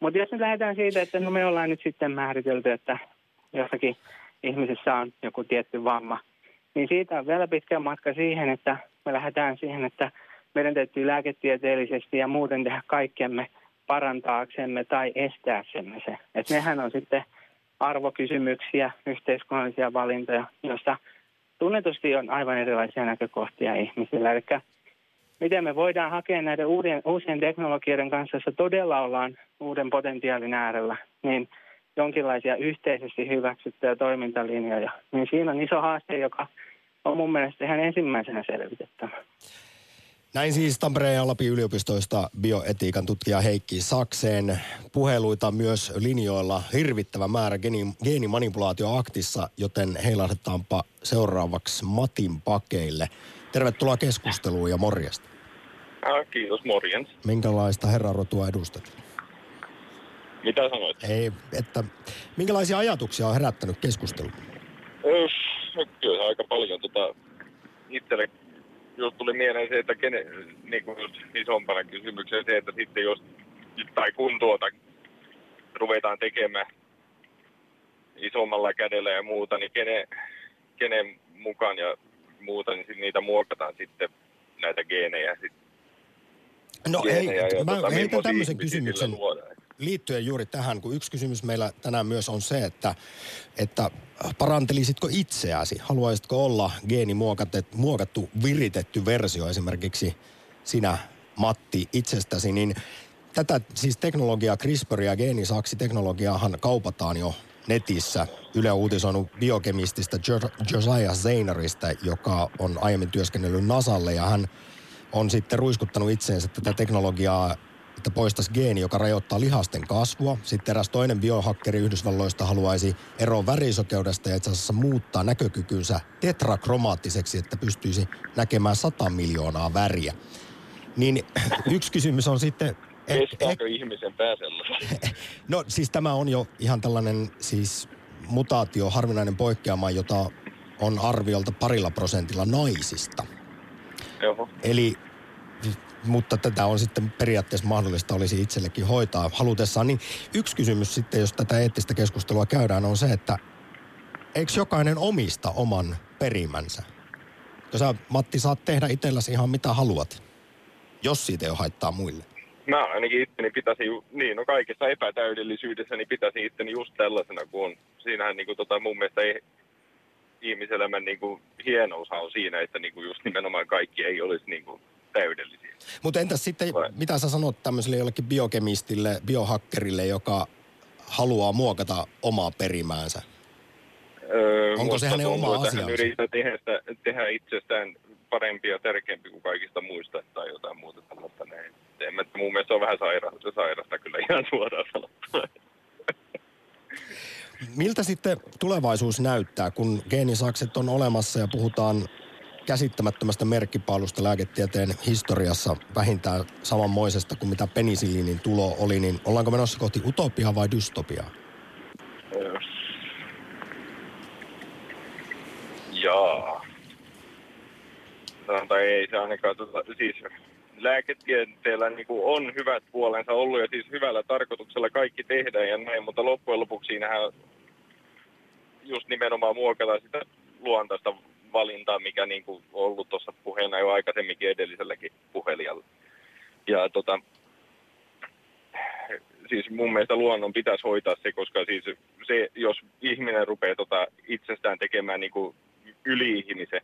Mutta jos nyt lähdetään siitä, että no me ollaan nyt sitten määritelty, että jossakin ihmisessä on joku tietty vamma, niin siitä on vielä pitkä matka siihen, että me lähdetään siihen, että meidän täytyy lääketieteellisesti ja muuten tehdä kaikkemme parantaaksemme tai estääksemme se. Että nehän on sitten arvokysymyksiä, yhteiskunnallisia valintoja, joissa tunnetusti on aivan erilaisia näkökohtia ihmisillä. Eli miten me voidaan hakea näiden uuden, uusien teknologioiden kanssa, jossa todella ollaan uuden potentiaalin äärellä, niin jonkinlaisia yhteisesti hyväksyttyjä toimintalinjoja. Niin siinä on iso haaste, joka on mun mielestä ihan ensimmäisenä selvitettävä. Näin siis Tampereen ja Lapin yliopistoista bioetiikan tutkija Heikki Sakseen. Puheluita myös linjoilla hirvittävä määrä geeni, geenimanipulaatioaktissa, joten heilahdetaanpa seuraavaksi Matin pakeille. Tervetuloa keskusteluun ja morjesta. Ah, kiitos, morjens. Minkälaista herrarotua edustat? Mitä sanoit? Ei, että minkälaisia ajatuksia on herättänyt keskustelu? Öö, kyllä aika paljon tota, itselle just tuli mieleen se, että kene, niin kuin just isompana kysymyksenä se, että sitten jos tai kun tuota ruvetaan tekemään isommalla kädellä ja muuta, niin kene, kenen mukaan ja muuta, niin niitä muokataan sitten näitä geenejä. Sit, no geenejä hei, ja mä tota, heitän tämmöisen kysymyksen. Luodaan liittyen juuri tähän, kun yksi kysymys meillä tänään myös on se, että, että parantelisitko itseäsi? Haluaisitko olla geenimuokattu, viritetty versio esimerkiksi sinä, Matti, itsestäsi, niin tätä siis teknologiaa, CRISPR ja geenisaksi-teknologiaahan kaupataan jo netissä. Yle on uutisoinut biokemististä Josiah Zainarista, joka on aiemmin työskennellyt Nasalle ja hän on sitten ruiskuttanut itseensä tätä teknologiaa että poistaisi geeni, joka rajoittaa lihasten kasvua. Sitten eräs toinen biohakkeri Yhdysvalloista haluaisi eroon värisokeudesta ja itse asiassa muuttaa näkökykynsä tetrakromaattiseksi, että pystyisi näkemään 100 miljoonaa väriä. Niin yksi kysymys on sitten... et- Kestääkö ihmisen pää sellaisen? No siis tämä on jo ihan tällainen siis mutaatio, harvinainen poikkeama, jota on arviolta parilla prosentilla naisista. Joo. Eli, mutta tätä on sitten periaatteessa mahdollista olisi itsellekin hoitaa halutessaan. Niin yksi kysymys sitten, jos tätä eettistä keskustelua käydään, on se, että eikö jokainen omista oman perimänsä? Kun sä, Matti, saat tehdä itselläsi ihan mitä haluat, jos siitä ei ole haittaa muille. Mä ainakin itteni pitäisin, ju- niin no kaikessa epätäydellisyydessä, niin pitäisin itteni just tällaisena kuin on. Siinähän niin kuin, tota, mun mielestä ei, ihmiselämän niin kuin, on siinä, että niin kuin, just nimenomaan kaikki ei olisi niin kuin, täydellisiä. Mutta entäs sitten, Vai. mitä sä sanot tämmöiselle jollekin biokemistille, biohakkerille, joka haluaa muokata omaa perimäänsä? Öö, Onko se hänen oma että hän asiansa? yrittää tehdä, tehdä itsestään parempi ja tärkeämpi kuin kaikista muista tai jotain muuta tällaista näin. En mä, mun mielestä se on vähän saira, se sairasta kyllä ihan suoraan sanottuna. Miltä sitten tulevaisuus näyttää, kun geenisakset on olemassa ja puhutaan käsittämättömästä merkkipaalusta lääketieteen historiassa vähintään samanmoisesta kuin mitä penisiliinin tulo oli, niin ollaanko menossa kohti utopiaa vai dystopiaa? Jaa. Sanotaan ei se ainakaan, tota, siis lääketieteellä niin kuin on hyvät puolensa ollut ja siis hyvällä tarkoituksella kaikki tehdään ja näin, mutta loppujen lopuksi siinähän just nimenomaan muokataan sitä luontaista valintaa, mikä niin ollut tuossa puheena jo aikaisemminkin edelliselläkin puhelijalla. Ja tota, siis mun mielestä luonnon pitäisi hoitaa se, koska siis se, jos ihminen rupeaa tota itsestään tekemään niin yli-ihmisen,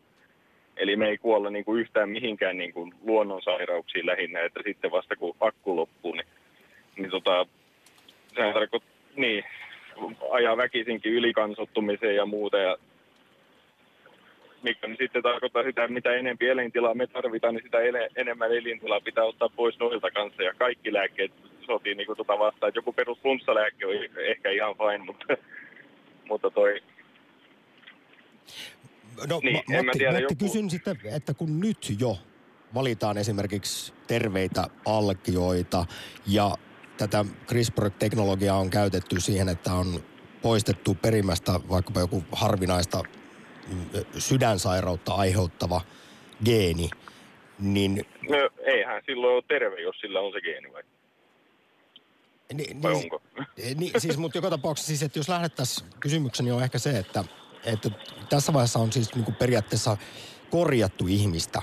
eli me ei kuolla niin kuin yhtään mihinkään niin kuin luonnonsairauksiin lähinnä, että sitten vasta kun akku loppuu, niin, niin tota, sehän tarkoittaa, niin, ajaa väkisinkin ylikansottumiseen ja muuta, ja mikä niin sitten tarkoittaa sitä, että mitä enempi elintilaa me tarvitaan, niin sitä ele- enemmän elintilaa pitää ottaa pois noilta kanssa. Ja kaikki lääkkeet sotii niin tota vastaan. Joku perus flunssalääke on ehkä ihan fine, mutta, mutta toi... No Niin, Ma- en mä Matti, tiedä, Matti joku- kysyn sitten, että kun nyt jo valitaan esimerkiksi terveitä alkioita ja tätä CRISPR-teknologiaa on käytetty siihen, että on poistettu perimästä vaikkapa joku harvinaista sydänsairautta aiheuttava geeni, niin, No, eihän silloin ole terve, jos sillä on se geeni vai, niin, vai niin, onko? Niin, siis, mutta joka tapauksessa siis, että jos lähdettäisiin, kysymykseni on ehkä se, että, että tässä vaiheessa on siis niin kuin periaatteessa korjattu ihmistä,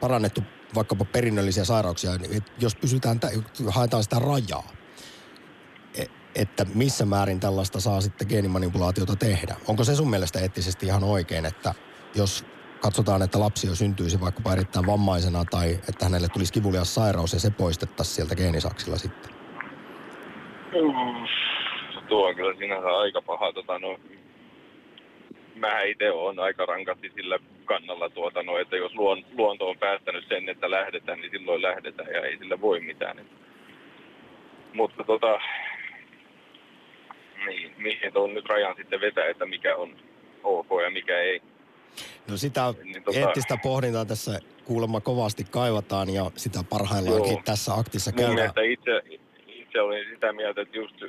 parannettu vaikkapa perinnöllisiä sairauksia, niin että jos pysytään, tä- haetaan sitä rajaa, että missä määrin tällaista saa sitten geenimanipulaatiota tehdä. Onko se sun mielestä eettisesti ihan oikein, että jos katsotaan, että lapsi jo syntyisi vaikkapa erittäin vammaisena tai että hänelle tulisi kivulias sairaus ja se poistettaisiin sieltä geenisaksilla sitten? Tuo on kyllä sinänsä aika paha. Tota, no, mä itse olen aika rankasti sillä kannalla, tuota, no, että jos luon, luonto on päättänyt sen, että lähdetään, niin silloin lähdetään ja ei sillä voi mitään. Mutta tota, niin, mihin tuon nyt rajan sitten vetää, että mikä on ok ja mikä ei. No sitä Niin tota- eettistä pohdintaa tässä kuulemma kovasti kaivataan ja sitä parhaillaankin Joo. tässä aktissa Mun käydään. mielestä itse, itse olin sitä mieltä, että just...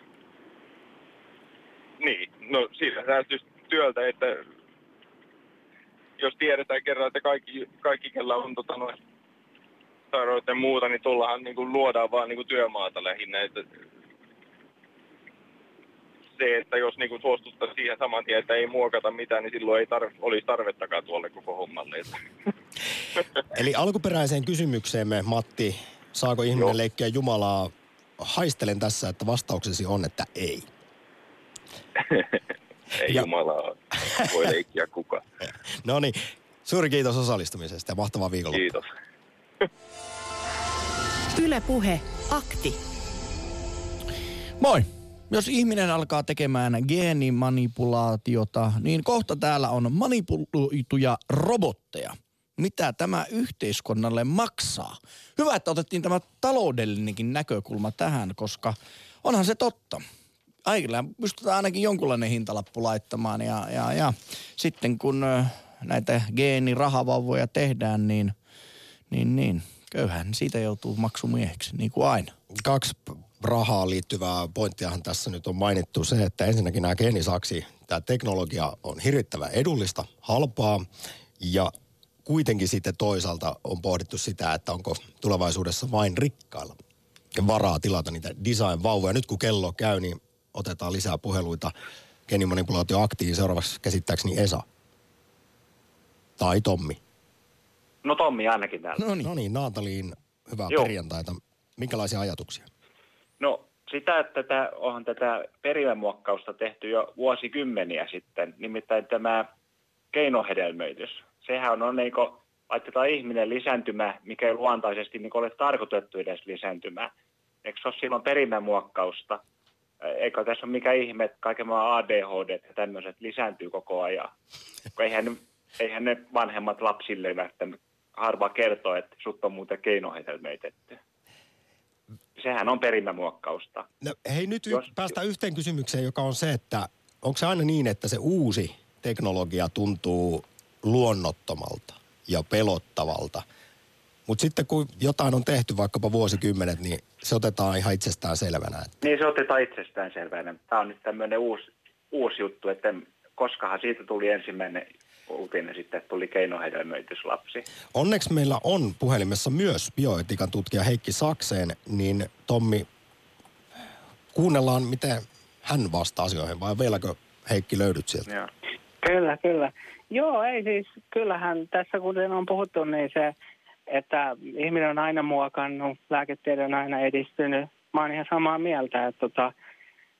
Niin, no siitä säästyisi työltä, että jos tiedetään kerran, että kaikki, kaikki kellä on tota, noin sairautta ja muuta, niin tuollahan niin kuin luodaan vaan niin kuin työmaata lähinnä. Että se, että jos niin kuin suostuttaisiin siihen saman tien, että ei muokata mitään, niin silloin ei tarv- olisi tarvettakaan tuolle koko hommalle. Eli alkuperäiseen kysymykseemme, Matti, saako ihminen Joo. leikkiä Jumalaa? Haistelen tässä, että vastauksesi on, että ei. ei Ja- Jumalaa voi leikkiä kukaan. No niin, suuri kiitos osallistumisesta ja mahtavaa viikonloppua. Kiitos. Yle Puhe, akti. Moi! Jos ihminen alkaa tekemään geenimanipulaatiota, niin kohta täällä on manipuloituja robotteja. Mitä tämä yhteiskunnalle maksaa? Hyvä, että otettiin tämä taloudellinenkin näkökulma tähän, koska onhan se totta. Aikilla pystytään ainakin jonkunlainen hintalappu laittamaan ja, ja, ja sitten kun näitä geenirahavauvoja tehdään, niin Niin, niin. Köyhän siitä joutuu maksumieheksi, niin kuin aina. Kaksi rahaa liittyvää pointtiahan tässä nyt on mainittu se, että ensinnäkin nämä geenisaksi, tämä teknologia on hirvittävän edullista, halpaa ja kuitenkin sitten toisaalta on pohdittu sitä, että onko tulevaisuudessa vain rikkailla varaa tilata niitä design-vauvoja. Nyt kun kello käy, niin otetaan lisää puheluita geenimanipulaatio aktiin. Seuraavaksi käsittääkseni Esa. Tai Tommi. No Tommi ainakin täällä. No niin, no niin Naataliin hyvää Joo. perjantaita. Minkälaisia ajatuksia? No sitä, että tätä, onhan tätä perimämuokkausta tehty jo vuosikymmeniä sitten, nimittäin tämä keinohedelmöitys. Sehän on, niin kuin, laitetaan ihminen lisääntymä, mikä ei luontaisesti niin ole tarkoitettu edes lisääntymään. Eikö se ole silloin perimämuokkausta? Eikö tässä ole mikä ihme, että kaiken maan ADHD ja tämmöiset lisääntyy koko ajan? Eihän, ne- eihän ne vanhemmat lapsille välttämättä harva kertoo, että sut on muuten keinohedelmöitetty. Sehän on perimämuokkausta. No, hei nyt y- Jos- päästään yhteen kysymykseen, joka on se, että onko se aina niin, että se uusi teknologia tuntuu luonnottomalta ja pelottavalta. Mutta sitten kun jotain on tehty vaikkapa vuosikymmenet, niin se otetaan ihan itsestään selvänä. Että Niin se otetaan itsestään selvänä. Tämä on nyt tämmöinen uusi, uusi juttu, että koskahan siitä tuli ensimmäinen uutinen sitten, että tuli keinohedelmöityslapsi. onneksi meillä on puhelimessa myös bioetiikan tutkija Heikki Sakseen, niin Tommi, kuunnellaan miten hän vastaa asioihin vai vieläkö Heikki löydyt sieltä? Joo. Kyllä, kyllä. Joo, ei siis, kyllähän tässä kuten on puhuttu, niin se, että ihminen on aina muokannut, lääketiede on aina edistynyt. Mä oon ihan samaa mieltä, että tota,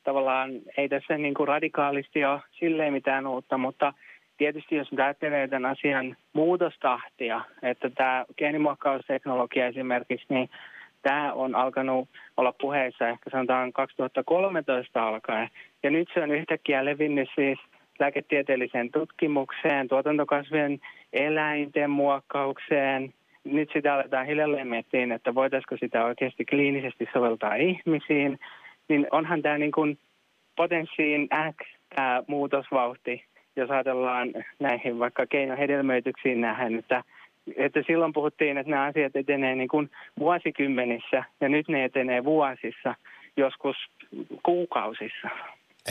tavallaan ei tässä niin kuin radikaalisti ole silleen mitään uutta, mutta tietysti jos ajattelee tämän asian muutostahtia, että tämä geenimuokkausteknologia esimerkiksi, niin tämä on alkanut olla puheissa ehkä sanotaan 2013 alkaen. Ja nyt se on yhtäkkiä levinnyt siis lääketieteelliseen tutkimukseen, tuotantokasvien eläinten muokkaukseen. Nyt sitä aletaan hiljalleen miettiä, että voitaisiko sitä oikeasti kliinisesti soveltaa ihmisiin. Niin onhan tämä niin kuin potenssiin X tämä muutosvauhti, jos ajatellaan näihin vaikka keinohedelmöityksiin nähden, että, että silloin puhuttiin, että nämä asiat etenee niin kuin vuosikymmenissä ja nyt ne etenee vuosissa, joskus kuukausissa.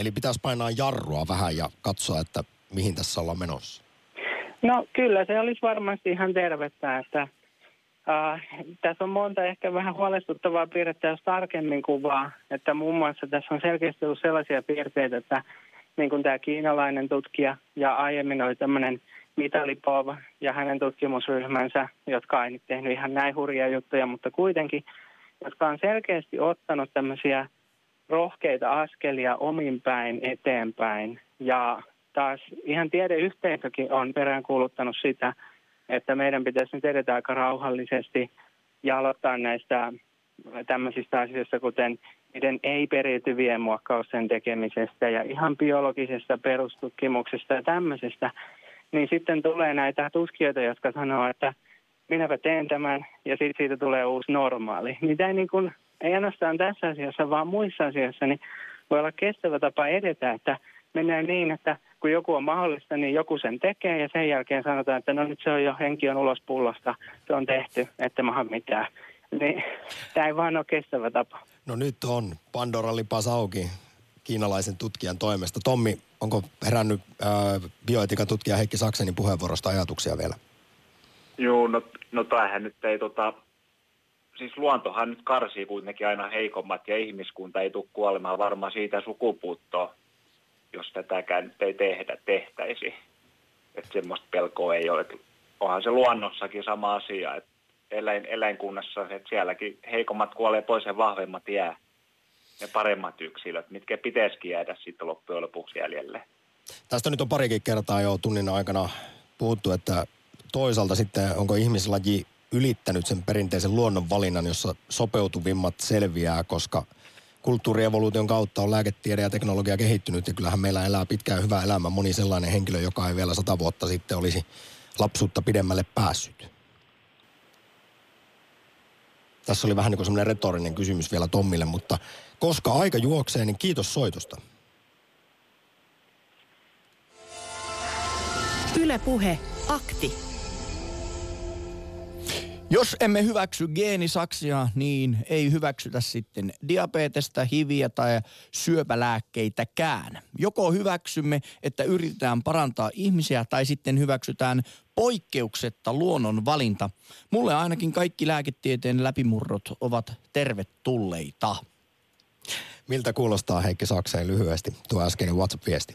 Eli pitäisi painaa jarrua vähän ja katsoa, että mihin tässä ollaan menossa. No kyllä, se olisi varmasti ihan tervettä, että äh, tässä on monta ehkä vähän huolestuttavaa piirrettä, jos tarkemmin kuvaa, että muun muassa tässä on selkeästi ollut sellaisia piirteitä, että niin kuin tämä kiinalainen tutkija ja aiemmin oli tämmöinen Mitalipov ja hänen tutkimusryhmänsä, jotka ei nyt tehnyt ihan näin hurjia juttuja, mutta kuitenkin, jotka on selkeästi ottanut tämmöisiä rohkeita askelia omin päin eteenpäin. Ja taas ihan tiedeyhteisökin on peräänkuuluttanut sitä, että meidän pitäisi nyt edetä aika rauhallisesti ja aloittaa näistä tämmöisistä asioista, kuten niiden ei-periytyvien muokkausten tekemisestä ja ihan biologisesta perustutkimuksesta ja tämmöisestä, niin sitten tulee näitä tutkijoita, jotka sanoo, että minäpä teen tämän ja sitten siitä tulee uusi normaali. Tämä ei, niin kuin, ei ainoastaan tässä asiassa, vaan muissa asioissa niin voi olla kestävä tapa edetä, että mennään niin, että kun joku on mahdollista, niin joku sen tekee ja sen jälkeen sanotaan, että no nyt se on jo, henki on ulos pullosta, se on tehty, että maha mitään. Niin tämä ei vaan ole kestävä tapa. No nyt on Pandora lipas auki kiinalaisen tutkijan toimesta. Tommi, onko herännyt ää, bioetiikan tutkija Heikki Saksenin puheenvuorosta ajatuksia vielä? Joo, no, no tämähän nyt ei tota, siis luontohan nyt karsii kuitenkin aina heikommat ja ihmiskunta ei tule kuolemaan varmaan siitä sukupuuttoa, jos tätäkään nyt ei tehdä, tehtäisi. Että semmoista pelkoa ei ole. Onhan se luonnossakin sama asia, että eläin, eläinkunnassa, että sielläkin heikommat kuolee pois ja vahvemmat jää. Ne paremmat yksilöt, mitkä pitäisikin jäädä sitten loppujen lopuksi jäljelle. Tästä nyt on parikin kertaa jo tunnin aikana puhuttu, että toisaalta sitten onko ihmislaji ylittänyt sen perinteisen luonnonvalinnan, jossa sopeutuvimmat selviää, koska kulttuurievoluution kautta on lääketiede ja teknologia kehittynyt ja kyllähän meillä elää pitkään hyvää elämää moni sellainen henkilö, joka ei vielä sata vuotta sitten olisi lapsuutta pidemmälle päässyt. Tässä oli vähän niin kuin semmoinen retorinen kysymys vielä Tommille, mutta koska aika juoksee, niin kiitos soitosta. Yle Puhe, akti. Jos emme hyväksy geenisaksia, niin ei hyväksytä sitten diabetesta, hiviä tai syöpälääkkeitäkään. Joko hyväksymme, että yritetään parantaa ihmisiä tai sitten hyväksytään poikkeuksetta luonnon valinta. Mulle ainakin kaikki lääketieteen läpimurrot ovat tervetulleita. Miltä kuulostaa Heikki Sakseen lyhyesti tuo äskeinen WhatsApp-viesti?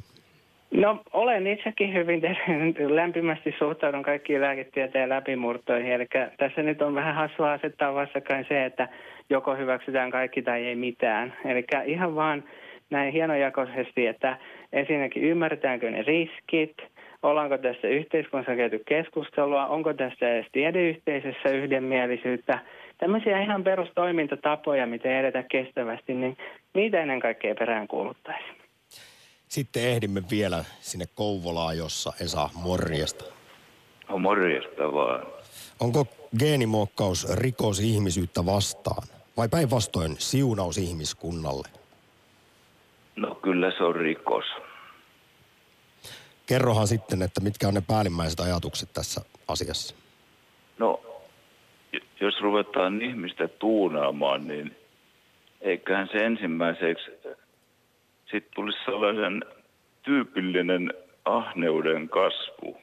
No olen itsekin hyvin ter- lämpimästi suhtaudun kaikkiin lääketieteen läpimurtoihin. Eli tässä nyt on vähän hassua asettaa vastakkain se, että joko hyväksytään kaikki tai ei mitään. Eli ihan vaan näin hienojakoisesti, että ensinnäkin ymmärretäänkö ne riskit, ollaanko tässä yhteiskunnassa käyty keskustelua, onko tässä edes tiedeyhteisössä yhdenmielisyyttä. Tämmöisiä ihan perustoimintatapoja, miten edetä kestävästi, niin niitä ennen kaikkea perään kuuluttaisiin. Sitten ehdimme vielä sinne Kouvolaan, jossa Esa morjesta. No morjesta vaan. Onko geenimuokkaus rikos ihmisyyttä vastaan vai päinvastoin siunaus ihmiskunnalle? No kyllä se on rikos. Kerrohan sitten, että mitkä on ne päällimmäiset ajatukset tässä asiassa. No, jos ruvetaan ihmistä tuunaamaan, niin eiköhän se ensimmäiseksi sitten tulisi sellaisen tyypillinen ahneuden kasvu,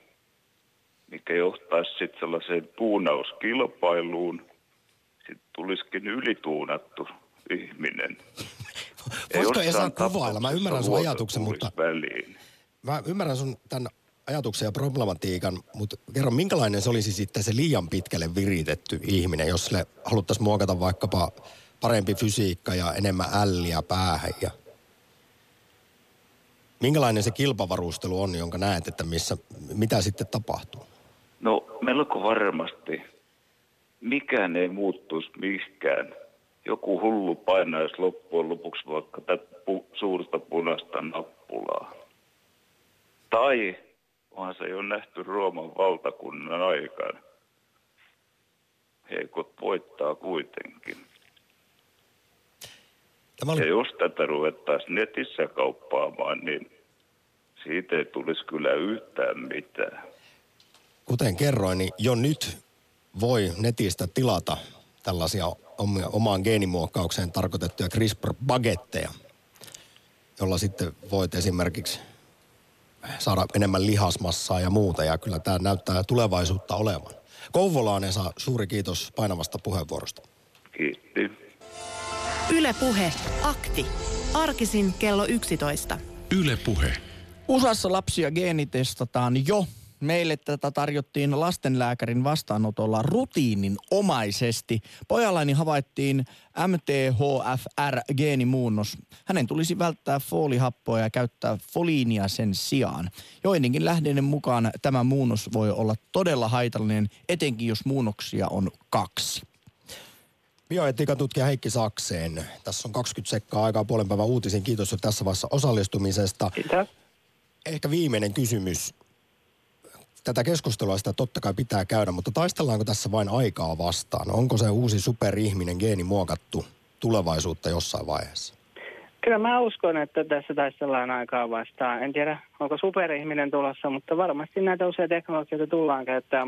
mikä johtaisi sitten sellaiseen tuunauskilpailuun. Sitten tulisikin ylituunattu ihminen. Voisiko Esa kuvailla? Mä ymmärrän sun ajatuksen, mutta... Väliin. Mä ymmärrän sun tämän ajatuksen ja problematiikan, mutta kerro, minkälainen se olisi sitten se liian pitkälle viritetty ihminen, jos sille haluttaisiin muokata vaikkapa parempi fysiikka ja enemmän älliä päähän ja Minkälainen se kilpavarustelu on, jonka näet, että missä, mitä sitten tapahtuu? No melko varmasti. Mikään ei muuttuisi mihinkään. Joku hullu painaisi loppujen lopuksi vaikka tätä pu- suurta punaista nappulaa. Tai onhan se jo nähty Rooman valtakunnan aikana. Heikot voittaa kuitenkin. Tämä oli... Ja jos tätä ruvettaisiin netissä kauppaamaan, niin siitä ei tulisi kyllä yhtään mitään. Kuten kerroin, niin jo nyt voi netistä tilata tällaisia omaan geenimuokkaukseen tarkoitettuja CRISPR-bagetteja, jolla sitten voit esimerkiksi saada enemmän lihasmassaa ja muuta. Ja kyllä tämä näyttää tulevaisuutta olevan. Kouvolaan Esa, suuri kiitos painavasta puheenvuorosta. Kiitos. Yle Puhe, akti. Arkisin kello 11. Yle Puhe. USAssa lapsia geenitestataan jo. Meille tätä tarjottiin lastenlääkärin vastaanotolla rutiinin omaisesti. Pojallani havaittiin MTHFR-geenimuunnos. Hänen tulisi välttää foolihappoa ja käyttää foliinia sen sijaan. Joidenkin lähteiden mukaan tämä muunnos voi olla todella haitallinen, etenkin jos muunnoksia on kaksi. Bioetiikan tutkija Heikki Sakseen. Tässä on 20 sekkaa aikaa puolen päivän uutisiin. Kiitos jo tässä vaiheessa osallistumisesta. Kiitos. Ehkä viimeinen kysymys. Tätä keskustelua sitä totta kai pitää käydä, mutta taistellaanko tässä vain aikaa vastaan? Onko se uusi superihminen geeni muokattu tulevaisuutta jossain vaiheessa? Kyllä mä uskon, että tässä taistellaan aikaa vastaan. En tiedä, onko superihminen tulossa, mutta varmasti näitä uusia teknologioita tullaan käyttämään.